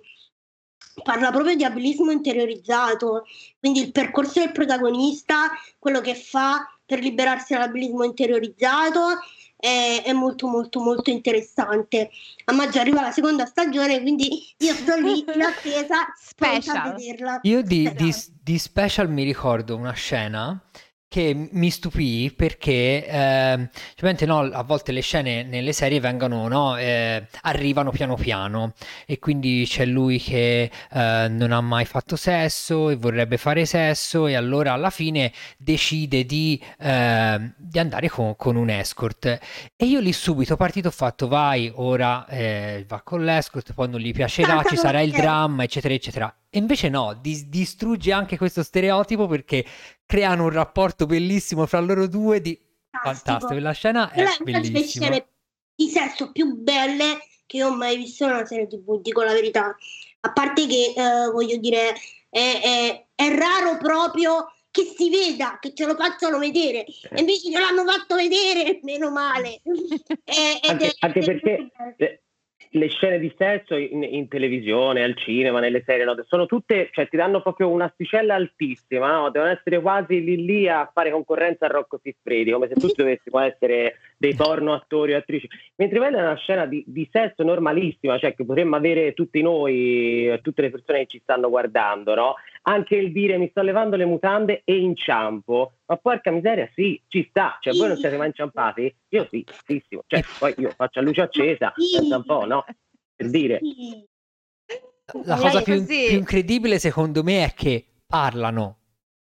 parla proprio di abilismo interiorizzato, quindi il percorso del protagonista, quello che fa per liberarsi dall'abilismo interiorizzato è, è, molto molto molto interessante. A maggio arriva la seconda stagione, quindi io sto lì in attesa special. vederla. Io di, di, di special mi ricordo una scena che mi stupì perché eh, no, a volte le scene nelle serie vengono, no, eh, arrivano piano piano e quindi c'è lui che eh, non ha mai fatto sesso e vorrebbe fare sesso e allora alla fine decide di, ehm, di andare con, con, un escort. E io lì subito partito ho fatto vai ora eh, va con l'escort poi non gli piacerà ci sarà il dramma eccetera eccetera e invece no, dis- distrugge anche questo stereotipo perché creano un rapporto bellissimo fra loro due di fantastico. La scena è Quella bellissima. le scene di sesso più belle che ho mai visto in una serie TV, dico la verità. A parte che, eh, voglio dire, è, è, è, raro proprio che si veda, che ce lo facciano vedere. E invece ce l'hanno fatto vedere, meno male. è, anche, è, anche perché le scene di sesso in, in, televisione, al cinema, nelle serie, no? sono tutte, cioè ti danno proprio un'asticella altissima, no? devono essere quasi lì lì a fare concorrenza a Rocco Siffredi, come se tutti dovessimo essere dei porno attori o attrici. Mentre quella è una scena di, di, sesso normalissima, cioè che potremmo avere tutti noi, tutte le persone che ci stanno guardando, no? Anche il dire mi sto levando le mutande e inciampo, ma porca miseria, sì, ci sta. Cioè, voi non siete mai inciampati? Io sì, tantissimo. Cioè, poi io faccio a luce accesa, pensa un po', no? Per dire. La cosa più, più incredibile, secondo me, è che parlano,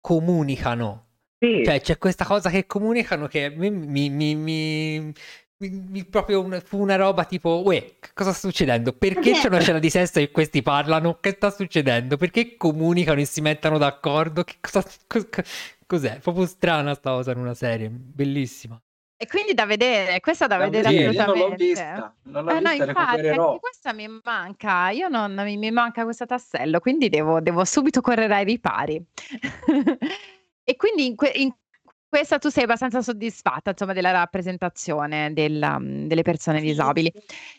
comunicano, sì. Cioè, c'è questa cosa che comunicano che mi, mi, mi, proprio un, fu una roba tipo, uè, cosa sta succedendo? Perché c'è una scena di sesso e questi parlano? Che sta succedendo? Perché comunicano e si mettono d'accordo? Che cosa, cos, cos'è? Proprio strana sta cosa in una serie, bellissima. E quindi da vedere, questa da, Da vedere vedere, io non l'ho assolutamente. vista, non l'ho Eh no, vista, infatti, anche recupererò. questa mi manca, io non, mi, mi manca questo tassello, quindi devo, devo subito correre ai ripari. E quindi in, que- in questa tu sei abbastanza soddisfatta, insomma, della rappresentazione della- delle persone disabili.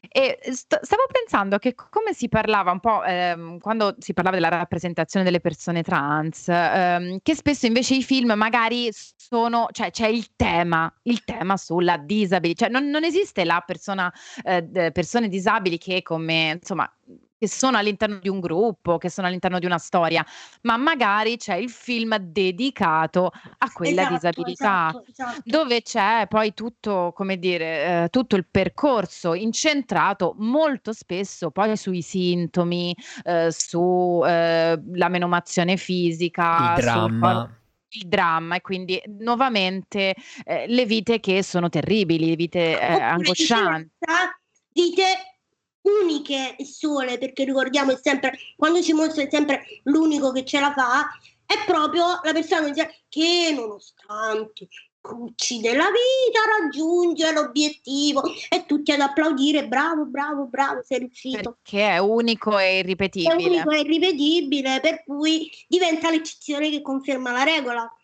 E st- stavo pensando che c- come si parlava un po' ehm, quando si parlava della rappresentazione delle persone trans, ehm, che spesso invece i film magari sono, cioè c'è il tema, il tema sulla disabilità, cioè non, non esiste la persona, eh, persone disabili che come, insomma, che sono all'interno di un gruppo, che sono all'interno di una storia, ma magari c'è il film dedicato a quella Esatto, disabilità esatto, esatto. dove c'è poi tutto, come dire, eh, tutto il percorso incentrato molto spesso poi sui sintomi, eh, sulla menomazione fisica, Il sul dramma. il dramma e quindi nuovamente eh, le vite che sono terribili, vite eh, angoscianti. vite uniche e sole, perché ricordiamo è sempre, quando si mostra è sempre l'unico che ce la fa, è proprio la persona che nonostante i crucci della vita raggiunge l'obiettivo e tutti ad applaudire, bravo, bravo, bravo, sei riuscito. Perché è unico e È irripetibile. unico e irripetibile, per cui diventa l'eccezione che conferma la regola.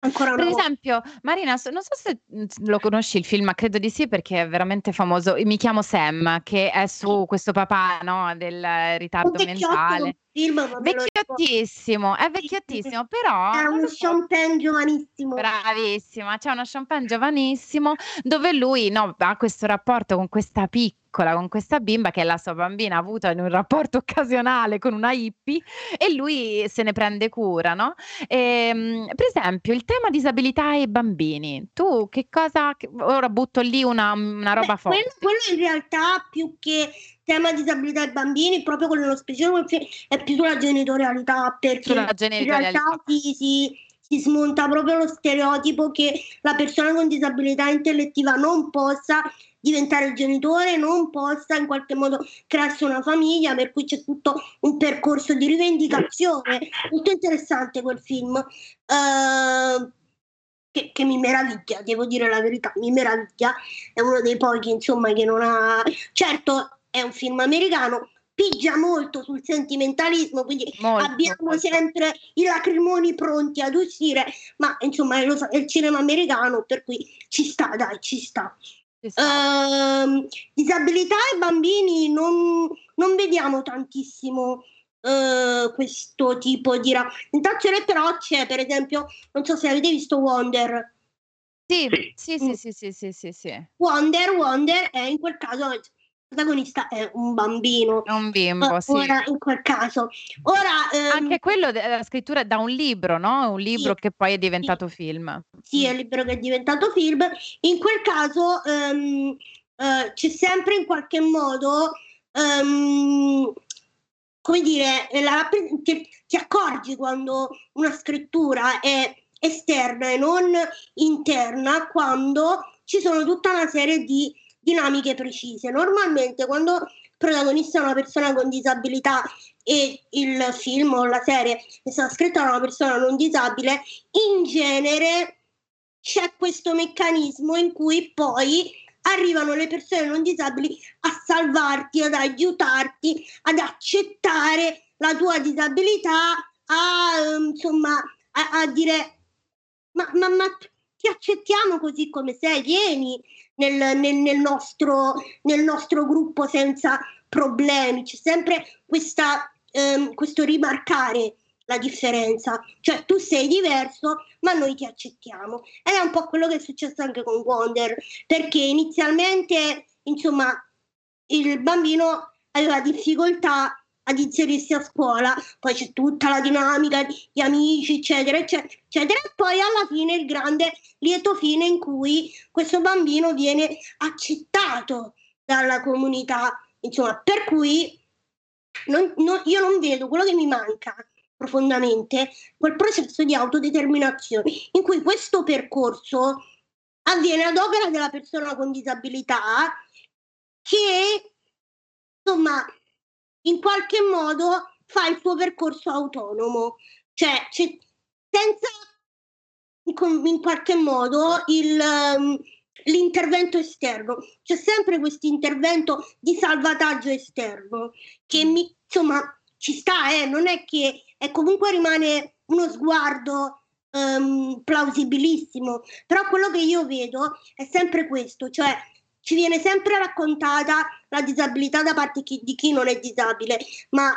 Ancora Per esempio, Marina, non so se mm, lo conosci il film, ma credo di sì perché è veramente famoso. Mi chiamo Sam, che è su questo papà, no, del ritardo mentale. film. Vecchiottissimo, è vecchiottissimo, però non uno so, Penn giovanissimo. Bravissima, c'è uno champagne giovanissimo dove lui no, ha questo rapporto con questa piccola, con questa bimba che è la sua bambina avuta in un rapporto occasionale con una hippie e lui se ne prende cura, no? Ehm, per esempio, il tema disabilità e bambini, tu che cosa, ora butto lì una, una roba Beh, quello, forte. quello in realtà più che tema disabilità ai bambini, proprio quello nello specifico è più sulla genitorialità, perché Sulla in genitorialità. realtà si, si- si smonta proprio lo stereotipo che la persona con disabilità intellettiva non possa diventare genitore, non possa in qualche modo crearsi una famiglia, per cui c'è tutto un percorso di rivendicazione. Molto interessante quel film. eh, che, che mi meraviglia, devo dire la verità, mi meraviglia. È uno dei pochi, insomma, che non ha. Certo, è un film americano, pigia molto sul sentimentalismo, quindi Molto, abbiamo molto. sempre i lacrimoni pronti ad uscire, ma insomma è, lo è il cinema americano, per cui ci sta, dai, ci sta. Ehm, disabilità e bambini non, non vediamo tantissimo eh, questo tipo di rappresentazione, però c'è per esempio, non so se avete visto Wonder. Sì, Sì. sì, sì, sì, sì, sì, sì, sì. Wonder, Wonder è in quel caso protagonista è un bambino. Un bimbo, Eh, sì. Ora, in quel caso, ora ehm, Anche quello de- la scrittura è da un libro, no? Un libro che poi è diventato film. sì, è il libro che è diventato film. In quel caso ehm, eh, c'è sempre in qualche modo, ehm, come dire, la- ti, ti accorgi quando una scrittura è esterna e non interna, quando ci sono tutta una serie di dinamiche precise. Normalmente quando il protagonista è una persona con disabilità e il film o la serie è stata scritta da una persona non disabile, in genere c'è questo meccanismo in cui poi arrivano le persone non disabili a salvarti, ad aiutarti, ad accettare la tua disabilità, a ehm, insomma a, a dire ma, ma, ma ti accettiamo così come sei, vieni nel, nel- nel nostro, nel nostro gruppo senza problemi. C'è sempre questa, ehm, questo rimarcare la differenza, cioè tu sei diverso, ma noi ti accettiamo. Ed è un po' quello che è successo anche con Wonder, perché inizialmente, insomma, il bambino aveva difficoltà ad inserirsi a scuola, poi c'è tutta la dinamica di amici, eccetera, eccetera, eccetera, e poi alla fine il grande lieto fine in cui questo bambino viene accettato dalla comunità, insomma, per cui non- non- io non vedo quello che mi manca profondamente, quel processo di autodeterminazione in cui questo percorso avviene ad opera della persona con disabilità che insomma in qualche modo fa il suo percorso autonomo, cioè senza in qualche modo il, um, l'intervento esterno. C'è sempre questo intervento di salvataggio esterno che mi, insomma ci sta, eh, non è che è comunque rimane uno sguardo um, plausibilissimo, però quello che io vedo è sempre questo, cioè ci viene sempre raccontata la disabilità da parte di chi non è disabile, ma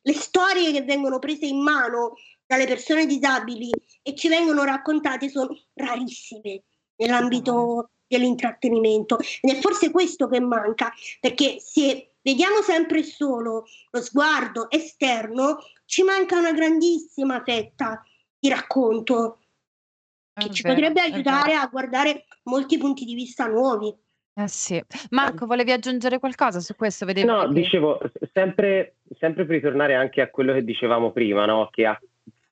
le storie che vengono prese in mano dalle persone disabili e ci vengono raccontate sono rarissime nell'ambito dell'intrattenimento. Ed è forse questo che manca perché se vediamo sempre solo lo sguardo esterno ci manca una grandissima fetta di racconto che ci potrebbe aiutare a guardare molti punti di vista nuovi. Eh sì. Marco, volevi aggiungere qualcosa su questo? Vedevi No, che... dicevo, sempre, sempre per ritornare anche a quello che dicevamo prima, no? che ha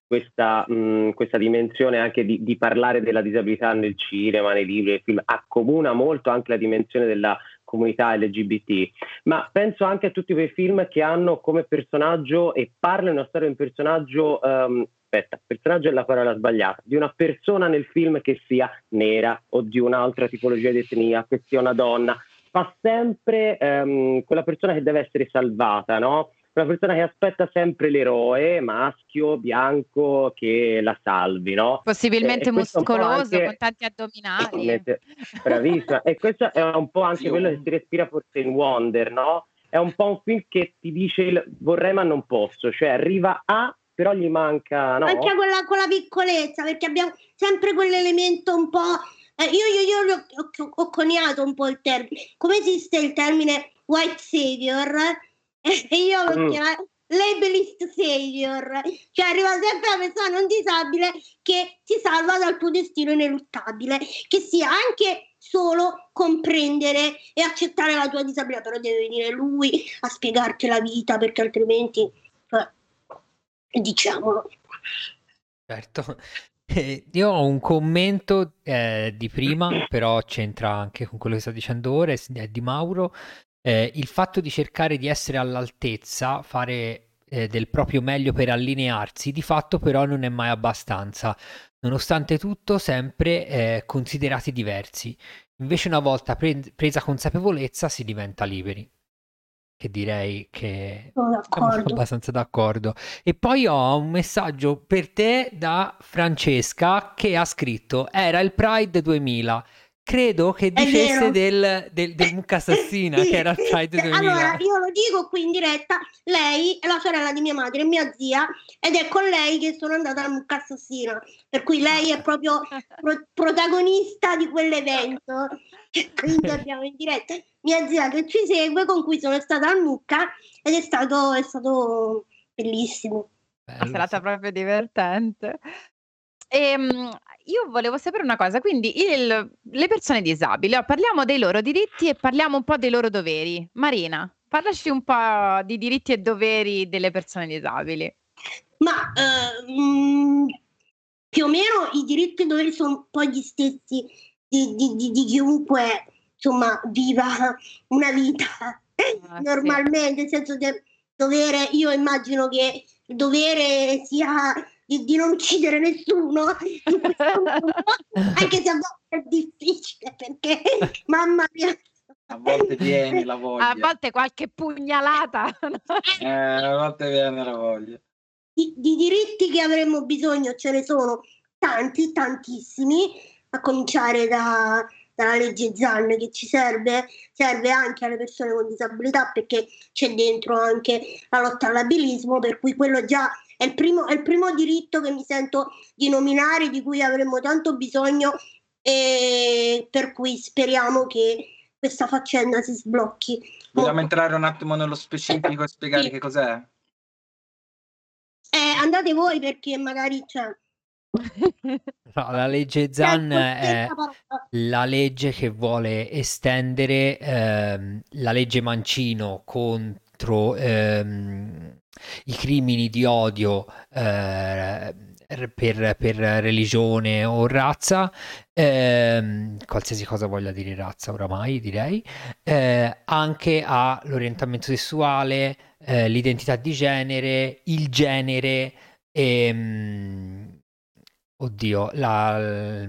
questa, mh, questa dimensione anche di, di, parlare della disabilità nel cinema, nei libri, nei film, accomuna molto anche la dimensione della comunità LGBT, ma penso anche a tutti quei film che hanno come personaggio e parlano una storia di un personaggio um, aspetta, personaggio è la parola sbagliata, di una persona nel film che sia nera o di un'altra tipologia di etnia, che sia una donna, fa sempre ehm, quella persona che deve essere salvata, no? Una persona che aspetta sempre l'eroe maschio, bianco, che la salvi, no? Possibilmente muscoloso, anche... con tanti addominali. Bravissima. e questo è un po' anche quello che si respira forse in Wonder, no? È un po' un film che ti dice il vorrei ma non posso, cioè arriva a però gli manca no? anche quella, quella piccolezza perché abbiamo sempre quell'elemento un po' eh, io, io, io ho, ho, coniato un po' il termine come esiste il termine white savior io lo mm. chiamo labelist savior cioè arriva sempre la persona non disabile che ti salva dal tuo destino ineluttabile che sia anche solo comprendere e accettare la tua disabilità però deve venire lui a spiegarti la vita perché altrimenti cioè, diciamolo. Certo. Eh, io ho un commento eh, di prima, però c'entra anche con quello che sta dicendo ora, è di Mauro. Eh, il fatto di cercare di essere all'altezza, fare eh, del proprio meglio per allinearsi, di fatto però non è mai abbastanza. Nonostante tutto, sempre eh, considerati diversi. Invece una volta pre- presa consapevolezza si diventa liberi che direi che Sono siamo abbastanza d'accordo. E poi ho un messaggio per te da Francesca che ha scritto: Era il Pride 2000. Credo che dicesse del, del, del mucca assassina sì, che era Pride 2000. Allora, io lo dico qui in diretta: lei è la sorella di mia madre, mia zia, ed è con lei che sono andata al mucca assassina. Per cui lei è proprio pro- protagonista di quell'evento. Quindi abbiamo in diretta mia zia che ci segue, con cui sono stata al Mucca ed è stato, è stato bellissimo. Una serata proprio divertente. E, ehm, io volevo sapere una cosa, quindi il, le persone disabili, parliamo dei loro diritti e parliamo un po' dei loro doveri. Marina, parlaci un po' di diritti e doveri delle persone disabili. Ma eh, mh, più o meno i diritti e doveri sono un po' gli stessi di, di, di, di chiunque insomma viva una vita ah, normalmente, nel senso che dovere, io immagino che il dovere sia di, di non uccidere nessuno, anche se a volte è difficile perché mamma mia. A volte viene la voglia. A volte qualche pugnalata. eh, a volte viene la voglia. Di, di diritti che avremmo bisogno ce ne sono tanti, tantissimi, a cominciare da, dalla legge Zan che ci serve, serve anche alle persone con disabilità perché c'è dentro anche la lotta all'abilismo, per cui quello già è il primo, è il primo diritto che mi sento di nominare, di cui avremmo tanto bisogno e per cui speriamo che questa faccenda si sblocchi. Vogliamo entrare un attimo nello specifico e spiegare sì. che cos'è? Eh, andate voi perché magari c'è. Cioè, No, la legge Zan è la legge che vuole estendere ehm, la legge Mancino contro ehm, i crimini di odio eh, per, per religione o razza, ehm, qualsiasi cosa voglia dire razza oramai direi, eh, anche all'orientamento sessuale, eh, l'identità di genere, il genere e... Ehm, oddio, la,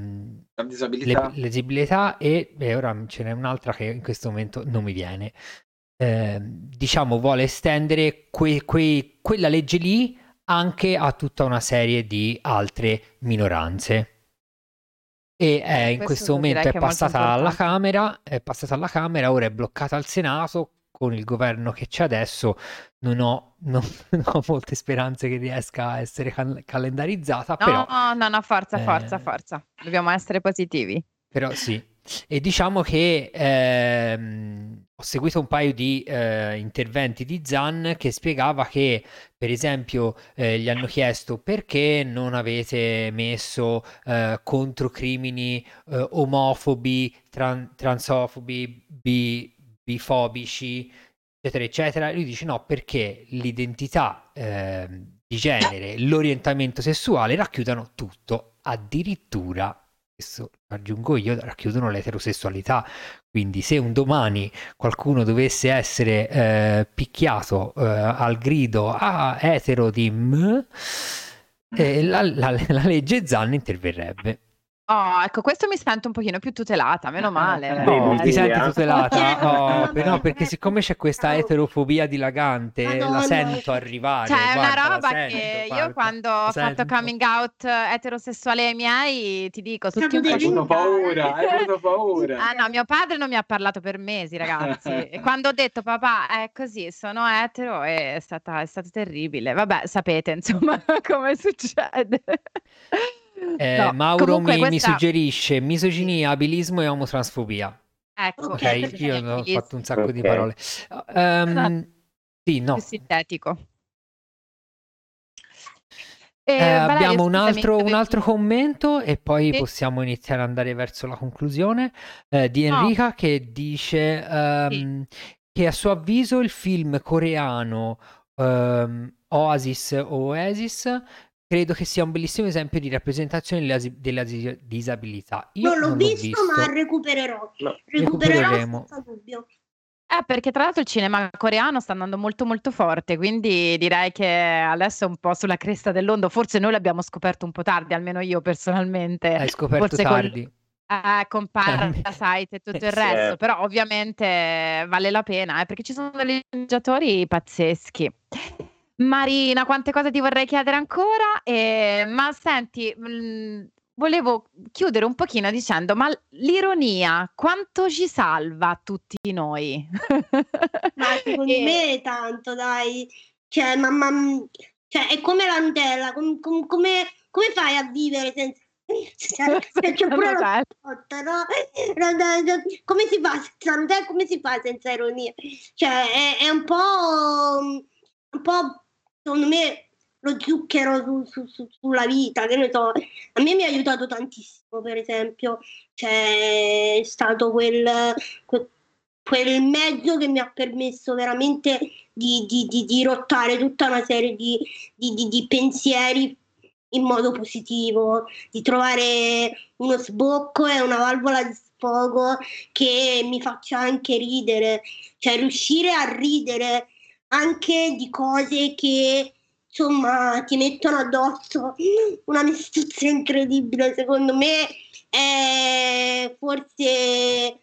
la disabilità. Le, l'esibilità e, e ora ce n'è un'altra che in questo momento non mi viene. Eh, diciamo vuole estendere que, que, quella legge lì anche a tutta una serie di altre minoranze. E è, in questo, questo momento è passata alla Camera, è passata alla Camera, ora è bloccata al Senato. Con il governo che c'è adesso non ho, non, non ho molte speranze che riesca a essere cal- calendarizzata. No, però, no, no, forza, forza, eh, forza. Dobbiamo essere positivi. Però sì, e diciamo che ehm, ho seguito un paio di eh, interventi di Zan che spiegava che, per esempio, eh, gli hanno chiesto perché non avete messo eh, contro crimini eh, omofobi, tran- transofobi, bi- bifobici, eccetera, eccetera. Lui dice no, perché l'identità ehm, di genere, l'orientamento sessuale racchiudono tutto, addirittura questo aggiungo io, racchiudono l'eterosessualità. Quindi se un domani qualcuno dovesse essere eh, picchiato eh, al grido ah, etero di m, eh, la, la, la legge Zan interverrebbe. Oh, ecco, questo mi sento un pochino più tutelata, meno male. No, ti senti tutelata? Oh, no, perché siccome c'è questa eterofobia dilagante, Madonna. la sento arrivare. Cioè, è una roba sento, che guarda, io quando ho fatto coming out eterosessuale ai miei, ti dico, tutti un avuto paura, hai avuto paura. Ah no, mio padre non mi ha parlato per mesi, ragazzi. e quando ho detto, papà, è così, sono etero, è stata, è stato terribile. Vabbè, sapete, insomma, come succede. Eh, no, Mauro mi, questa... mi, suggerisce misoginia, abilismo e omotransfobia. Ecco, ok, io ho fatto un sacco okay. di parole. Um, sì, no. Più sintetico. Eh, eh, abbiamo un altro, un altro, commento e poi sì. possiamo iniziare ad andare verso la conclusione eh, di Enrica no. che dice um, sì. che a suo avviso il film coreano um, Oasis o Oasis credo che sia un bellissimo esempio di rappresentazione della, della disabilità. Io non l'ho, non visto, visto, ma recupererò. No. Recupererò senza dubbio. Eh, perché tra l'altro il cinema coreano sta andando molto molto forte, quindi direi che adesso è un po' sulla cresta dell'onda, forse noi l'abbiamo scoperto un po' tardi, almeno io personalmente. Hai scoperto forse tardi. Con... Eh, con Parasite e tutto il resto, sì. però ovviamente vale la pena, eh, perché ci sono degli sceneggiatori pazzeschi. Marina, quante cose ti vorrei chiedere ancora, eh, ma senti, mh, mhmm, volevo chiudere un pochino dicendo, ma l'ironia quanto ci salva a tutti noi? Ma secondo e... me tanto, dai. Cioè, mamma, cioè, è come la Nutella, com, com, come, come fai a vivere senza... Cioè, c'è pure lo spot, no? Come si fa senza Nutella? Come si fa senza ironia? Cioè, è, è un po'... un po' secondo me lo zucchero su, su, su, sulla vita, che ne so, a me mi ha aiutato tantissimo, per esempio, c'è stato quel, quel, quel mezzo che mi ha permesso veramente di, di, di, di rottare tutta una serie di, di pensieri in modo positivo, di trovare uno sbocco e una valvola di sfogo che mi faccia anche ridere, cioè riuscire a ridere anche di cose che insomma ti mettono addosso. Una mestizia incredibile secondo me è forse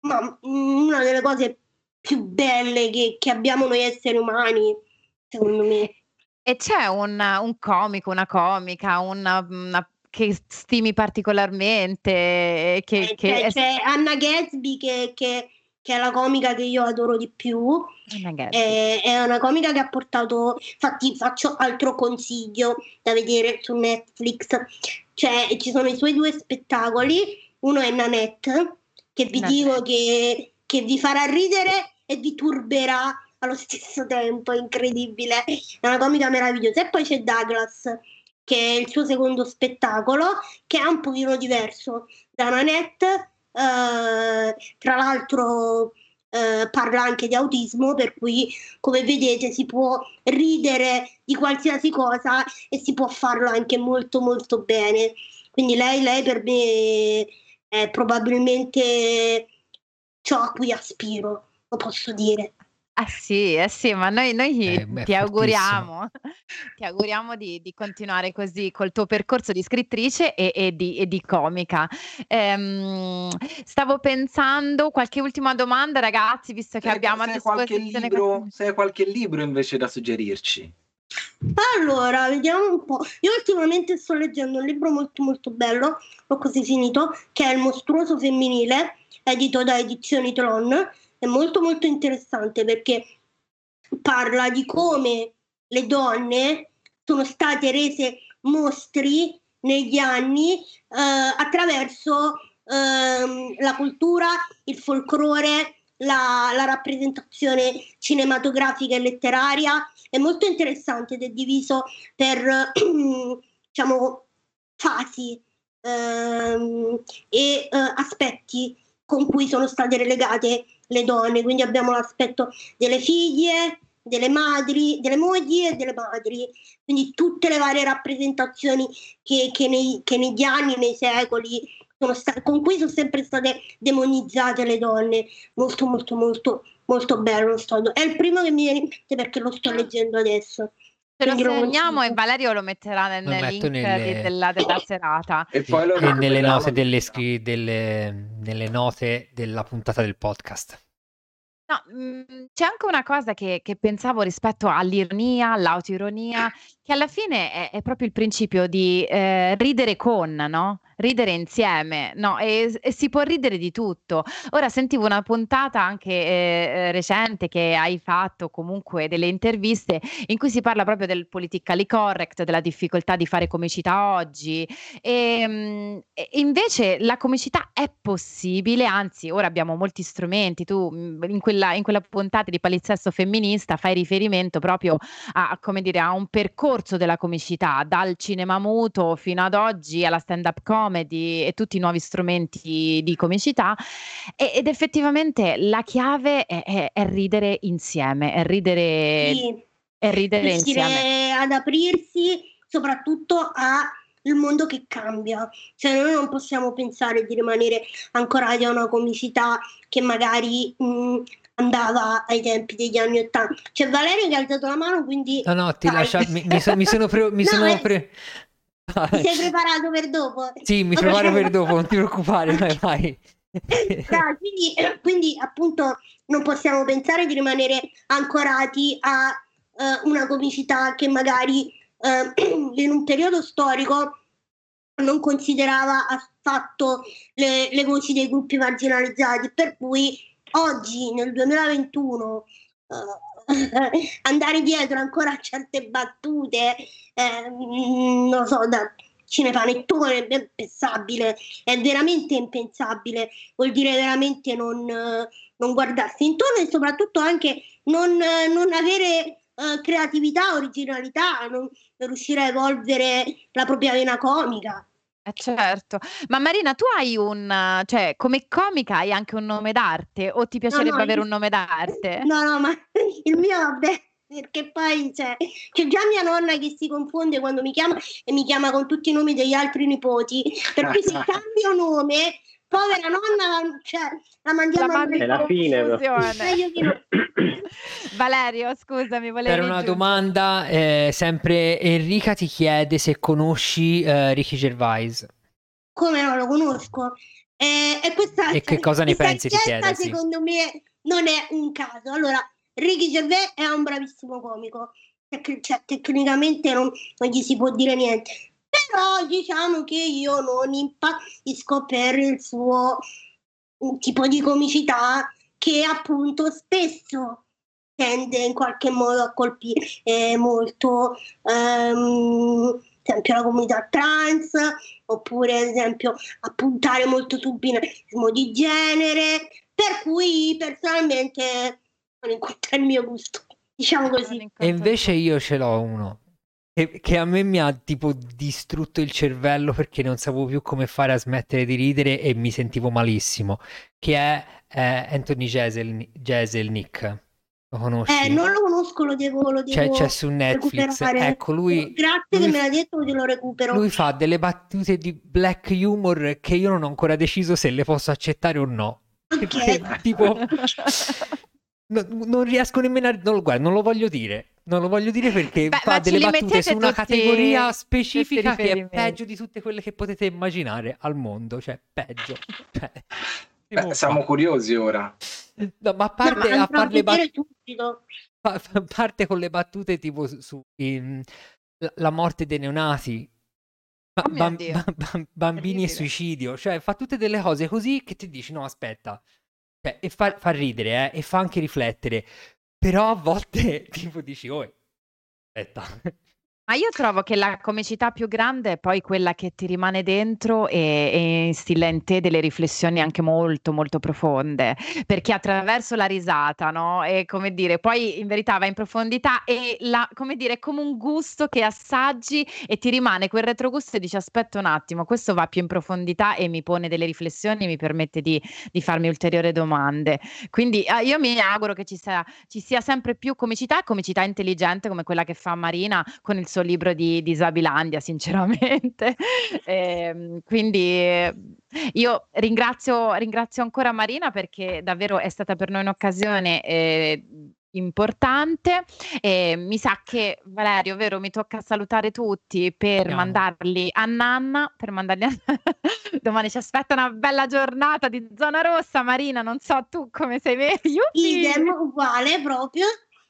ma, una delle cose più belle che, che, abbiamo noi esseri umani secondo me. E c'è un, un comico una comica una, una che stimi particolarmente che, eh, che c'è, è... c'è Anna Gatsby che, che che è la comica che io adoro di più. È, è, una comica che ha portato, infatti faccio altro consiglio da vedere su Netflix, cioè ci sono i suoi due spettacoli, uno è Nanette, che vi Nanette. dico che, che vi farà ridere e vi turberà allo stesso tempo, è incredibile, è una comica meravigliosa. E poi c'è Douglas, che è il suo secondo spettacolo, che è un pochino diverso da Nanette Uh, tra l'altro eh, parla anche di autismo, per cui come vedete si può ridere di qualsiasi cosa e si può farlo anche molto molto bene. Quindi lei, lei per me è probabilmente ciò a cui aspiro, lo posso dire. Eh sì, eh sì, ma noi, noi eh, ti auguriamo, ti auguriamo di, di, continuare così col tuo percorso di scrittrice e, e, di, e di, comica. Ehm, stavo pensando, qualche ultima domanda ragazzi, visto che se, abbiamo a disposizione... Qualche libro, qualche... Se hai qualche libro invece da suggerirci. Allora, vediamo un po'. Io ultimamente sto leggendo un libro molto molto bello, ho così finito, che è Il mostruoso femminile, edito da Edizioni Tron è molto molto interessante perché parla di come le donne sono state rese mostri negli anni eh, attraverso eh, la cultura, il folklore, la, la, rappresentazione cinematografica e letteraria. È molto interessante ed è diviso per diciamo, fasi ehm, e eh, aspetti con cui sono state relegate le donne, quindi abbiamo l'aspetto delle figlie, delle madri, delle mogli e delle madri, quindi tutte le varie rappresentazioni che, che, nei, che negli anni, nei secoli, sta- con cui sono sempre state demonizzate le donne. Molto, molto, molto, molto bello. È il primo che mi viene in mente perché lo sto leggendo adesso. Ce lo segniamo e Valerio lo metterà nel lo link nelle... della, della, serata. E poi lo e nelle note, delle, delle, nelle note della puntata del podcast. No, mhmm, c'è anche una cosa che che pensavo rispetto all'ironia, all'autoironia, che alla fine è è proprio il principio di, ehm, ridere con, no, ridere insieme, no, e e si può ridere di tutto. Ora sentivo una puntata anche, ehm, recente che hai fatto, comunque delle interviste, in cui si parla proprio del politically correct, della difficoltà di fare comicità oggi, ehm, e invece la comicità è possibile, anzi ora abbiamo molti strumenti. Tu, mhmm, in quella in quella puntata di Palinsesto femminista fai riferimento proprio a come dire, a un percorso della comicità, dal cinema muto fino ad oggi alla stand up comedy e tutti i nuovi strumenti di comicità e ed effettivamente la chiave è è è ridere insieme, è ridere Sì. è ridere insieme. Ad aprirsi soprattutto a il mondo che cambia. Cioè noi non possiamo pensare di rimanere ancorati a una comicità che magari, mhmm, andava ai tempi degli anni '80. C'è Valerio che ha alzato la mano, quindi No, no, ti lascia mi mi so mi sono pre mi No, sono eh pre Ti sei preparato per dopo? Sì, mi preparo per dopo, non ti preoccupare, vai, vai. No, quindi quindi appunto non possiamo pensare di rimanere ancorati a, uhm, una comicità che magari, uhm, in un periodo storico non considerava affatto le le voci dei gruppi marginalizzati, per cui oggi nel 2021 uh, andare dietro ancora a certe battute, eh, non so, da cinepanettone è impensabile, è veramente impensabile, vuol dire veramente non, non guardarsi intorno e soprattutto anche non, non avere uh, creatività, originalità, non riuscire a evolvere la propria vena comica. Eh certo. Ma Marina, tu hai un cioè come comica hai anche un nome d'arte o ti No, piacerebbe no, avere il un nome d'arte? no, no, ma il mio vabbè, perché poi cioè, c'è già mia nonna che si confonde quando mi chiama e mi chiama con tutti i nomi degli altri nipoti, per cui se cambio nome, povera nonna, cioè, la La mandiamo a mandi È la fine. di. Valerio, scusami, Per volevi una giu domanda, eh, sempre Enrica ti chiede se conosci eh, Ricky Gervais. Come no, lo conosco. E, e questa, E che cosa ne pensi, richiesta chiede, secondo me non è un caso. Allora, Ricky Gervais è un bravissimo comico, Tec- cioè, tecnicamente non, non gli si può dire niente. Però diciamo che io non impazzisco per il suo mm, tipo di comicità che appunto spesso tende in qualche modo a colpire eh, molto ehm, ad esempio la comunità trans oppure ad esempio a puntare molto sul binarismo di genere per cui personalmente non incontra il mio gusto diciamo così E invece io ce l'ho uno. Che, che a me mi ha tipo distrutto il cervello perché non sapevo più come fare a smettere di ridere e mi sentivo malissimo, che è eh, Anthony Jeselnik. Lo conosci? Eh, non lo conosco, lo devo, lo C'è, devo c'è su Netflix. recuperare. Ecco, lui, Grazie lui che me l'ha detto, lo recupero. lui fa delle battute di black humor che io non ho ancora deciso se le posso accettare o no. Perché, Ok. tipo, no- non riesco nemmeno a... Non lo, guarda, non lo voglio dire. Non lo voglio dire perché Beh, fa delle battute su una categoria specifica che è peggio di tutte quelle che potete immaginare al mondo. Cioè, peggio. Cioè, Beh, siamo curiosi ora. no, ma a No, parte, ma a fare le battute... Pa- pa- parte con le battute tipo su, su, ehm, la, la morte dei neonati, ba- Oh bam- bam- bam- bambini e suicidio, cioè fa tutte delle cose così che ti dici no aspetta, Cioè, e fa, fa ridere eh, e fa anche riflettere, però a volte tipo dici oh aspetta, Ma io trovo che la comicità più grande è poi quella che ti rimane dentro e, e instilla in te delle riflessioni anche molto, molto profonde, perché attraverso la risata, no? E come dire, poi in verità va in profondità e la, come dire, è come un gusto che assaggi e ti rimane quel retrogusto e dici aspetta un attimo, questo va più in profondità e mi pone delle riflessioni e mi permette di, di farmi ulteriori domande. Quindi eh, io mi auguro che ci sia, ci sia sempre più comicità e comicità intelligente come quella che fa Marina con il suo libro di, di Isabilandia, sinceramente. Ehm, quindi eh, io ringrazio, ringrazio ancora Marina perché davvero è stata per noi un'occasione eh, importante. E mi sa che Valerio, vero, mi tocca salutare tutti per Andiamo. mandarli a Nanna, per mandarli a... Domani ci aspetta una bella giornata di zona rossa, Marina, non so tu come sei meglio. Idem, uguale proprio.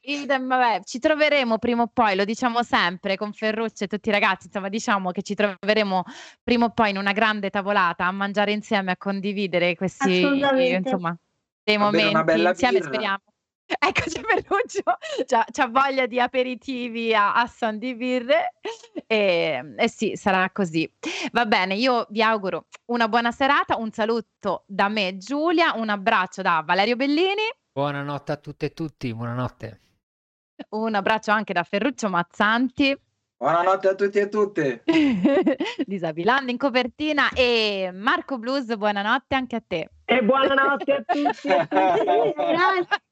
Idem, vabbè, ci troveremo prima o poi, lo diciamo sempre con Ferruccio e tutti i ragazzi, insomma, diciamo che ci troveremo prima o poi in una grande tavolata a mangiare insieme, a condividere questi, insomma, dei momenti insieme, birra. speriamo. Ecco, c'è Ferruccio, c'ha, c'ha voglia di aperitivi a, a son di birre e, e sì, sarà così. Va bene, io vi auguro una buona serata, un saluto da me Giulia, un abbraccio da Valerio Bellini. buonanotte a tutte e tutti, buonanotte. Un abbraccio anche da Ferruccio Mazzanti Buonanotte a tutti e a tutte. di Sabilando in copertina e Marco Blues, buonanotte anche a te. E buonanotte a tutti. Grazie.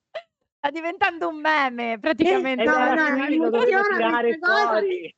Sta diventando un meme praticamente. E no, no, fine mi lo tirare fuori.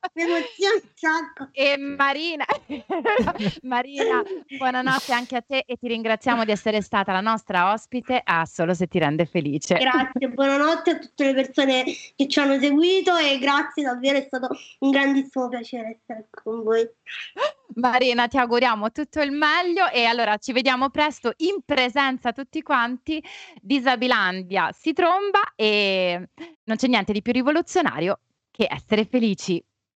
E Marina, Marina, buonanotte anche a te e ti ringraziamo di essere stata la nostra ospite a Solo se ti rende felice. Grazie, buonanotte a tutte le persone che ci hanno seguito e grazie davvero, è stato un grandissimo piacere essere con voi. Marina, ti auguriamo tutto il meglio e allora ci vediamo presto in presenza tutti quanti. Disabilandia si tromba e non c'è niente di più rivoluzionario che essere felici.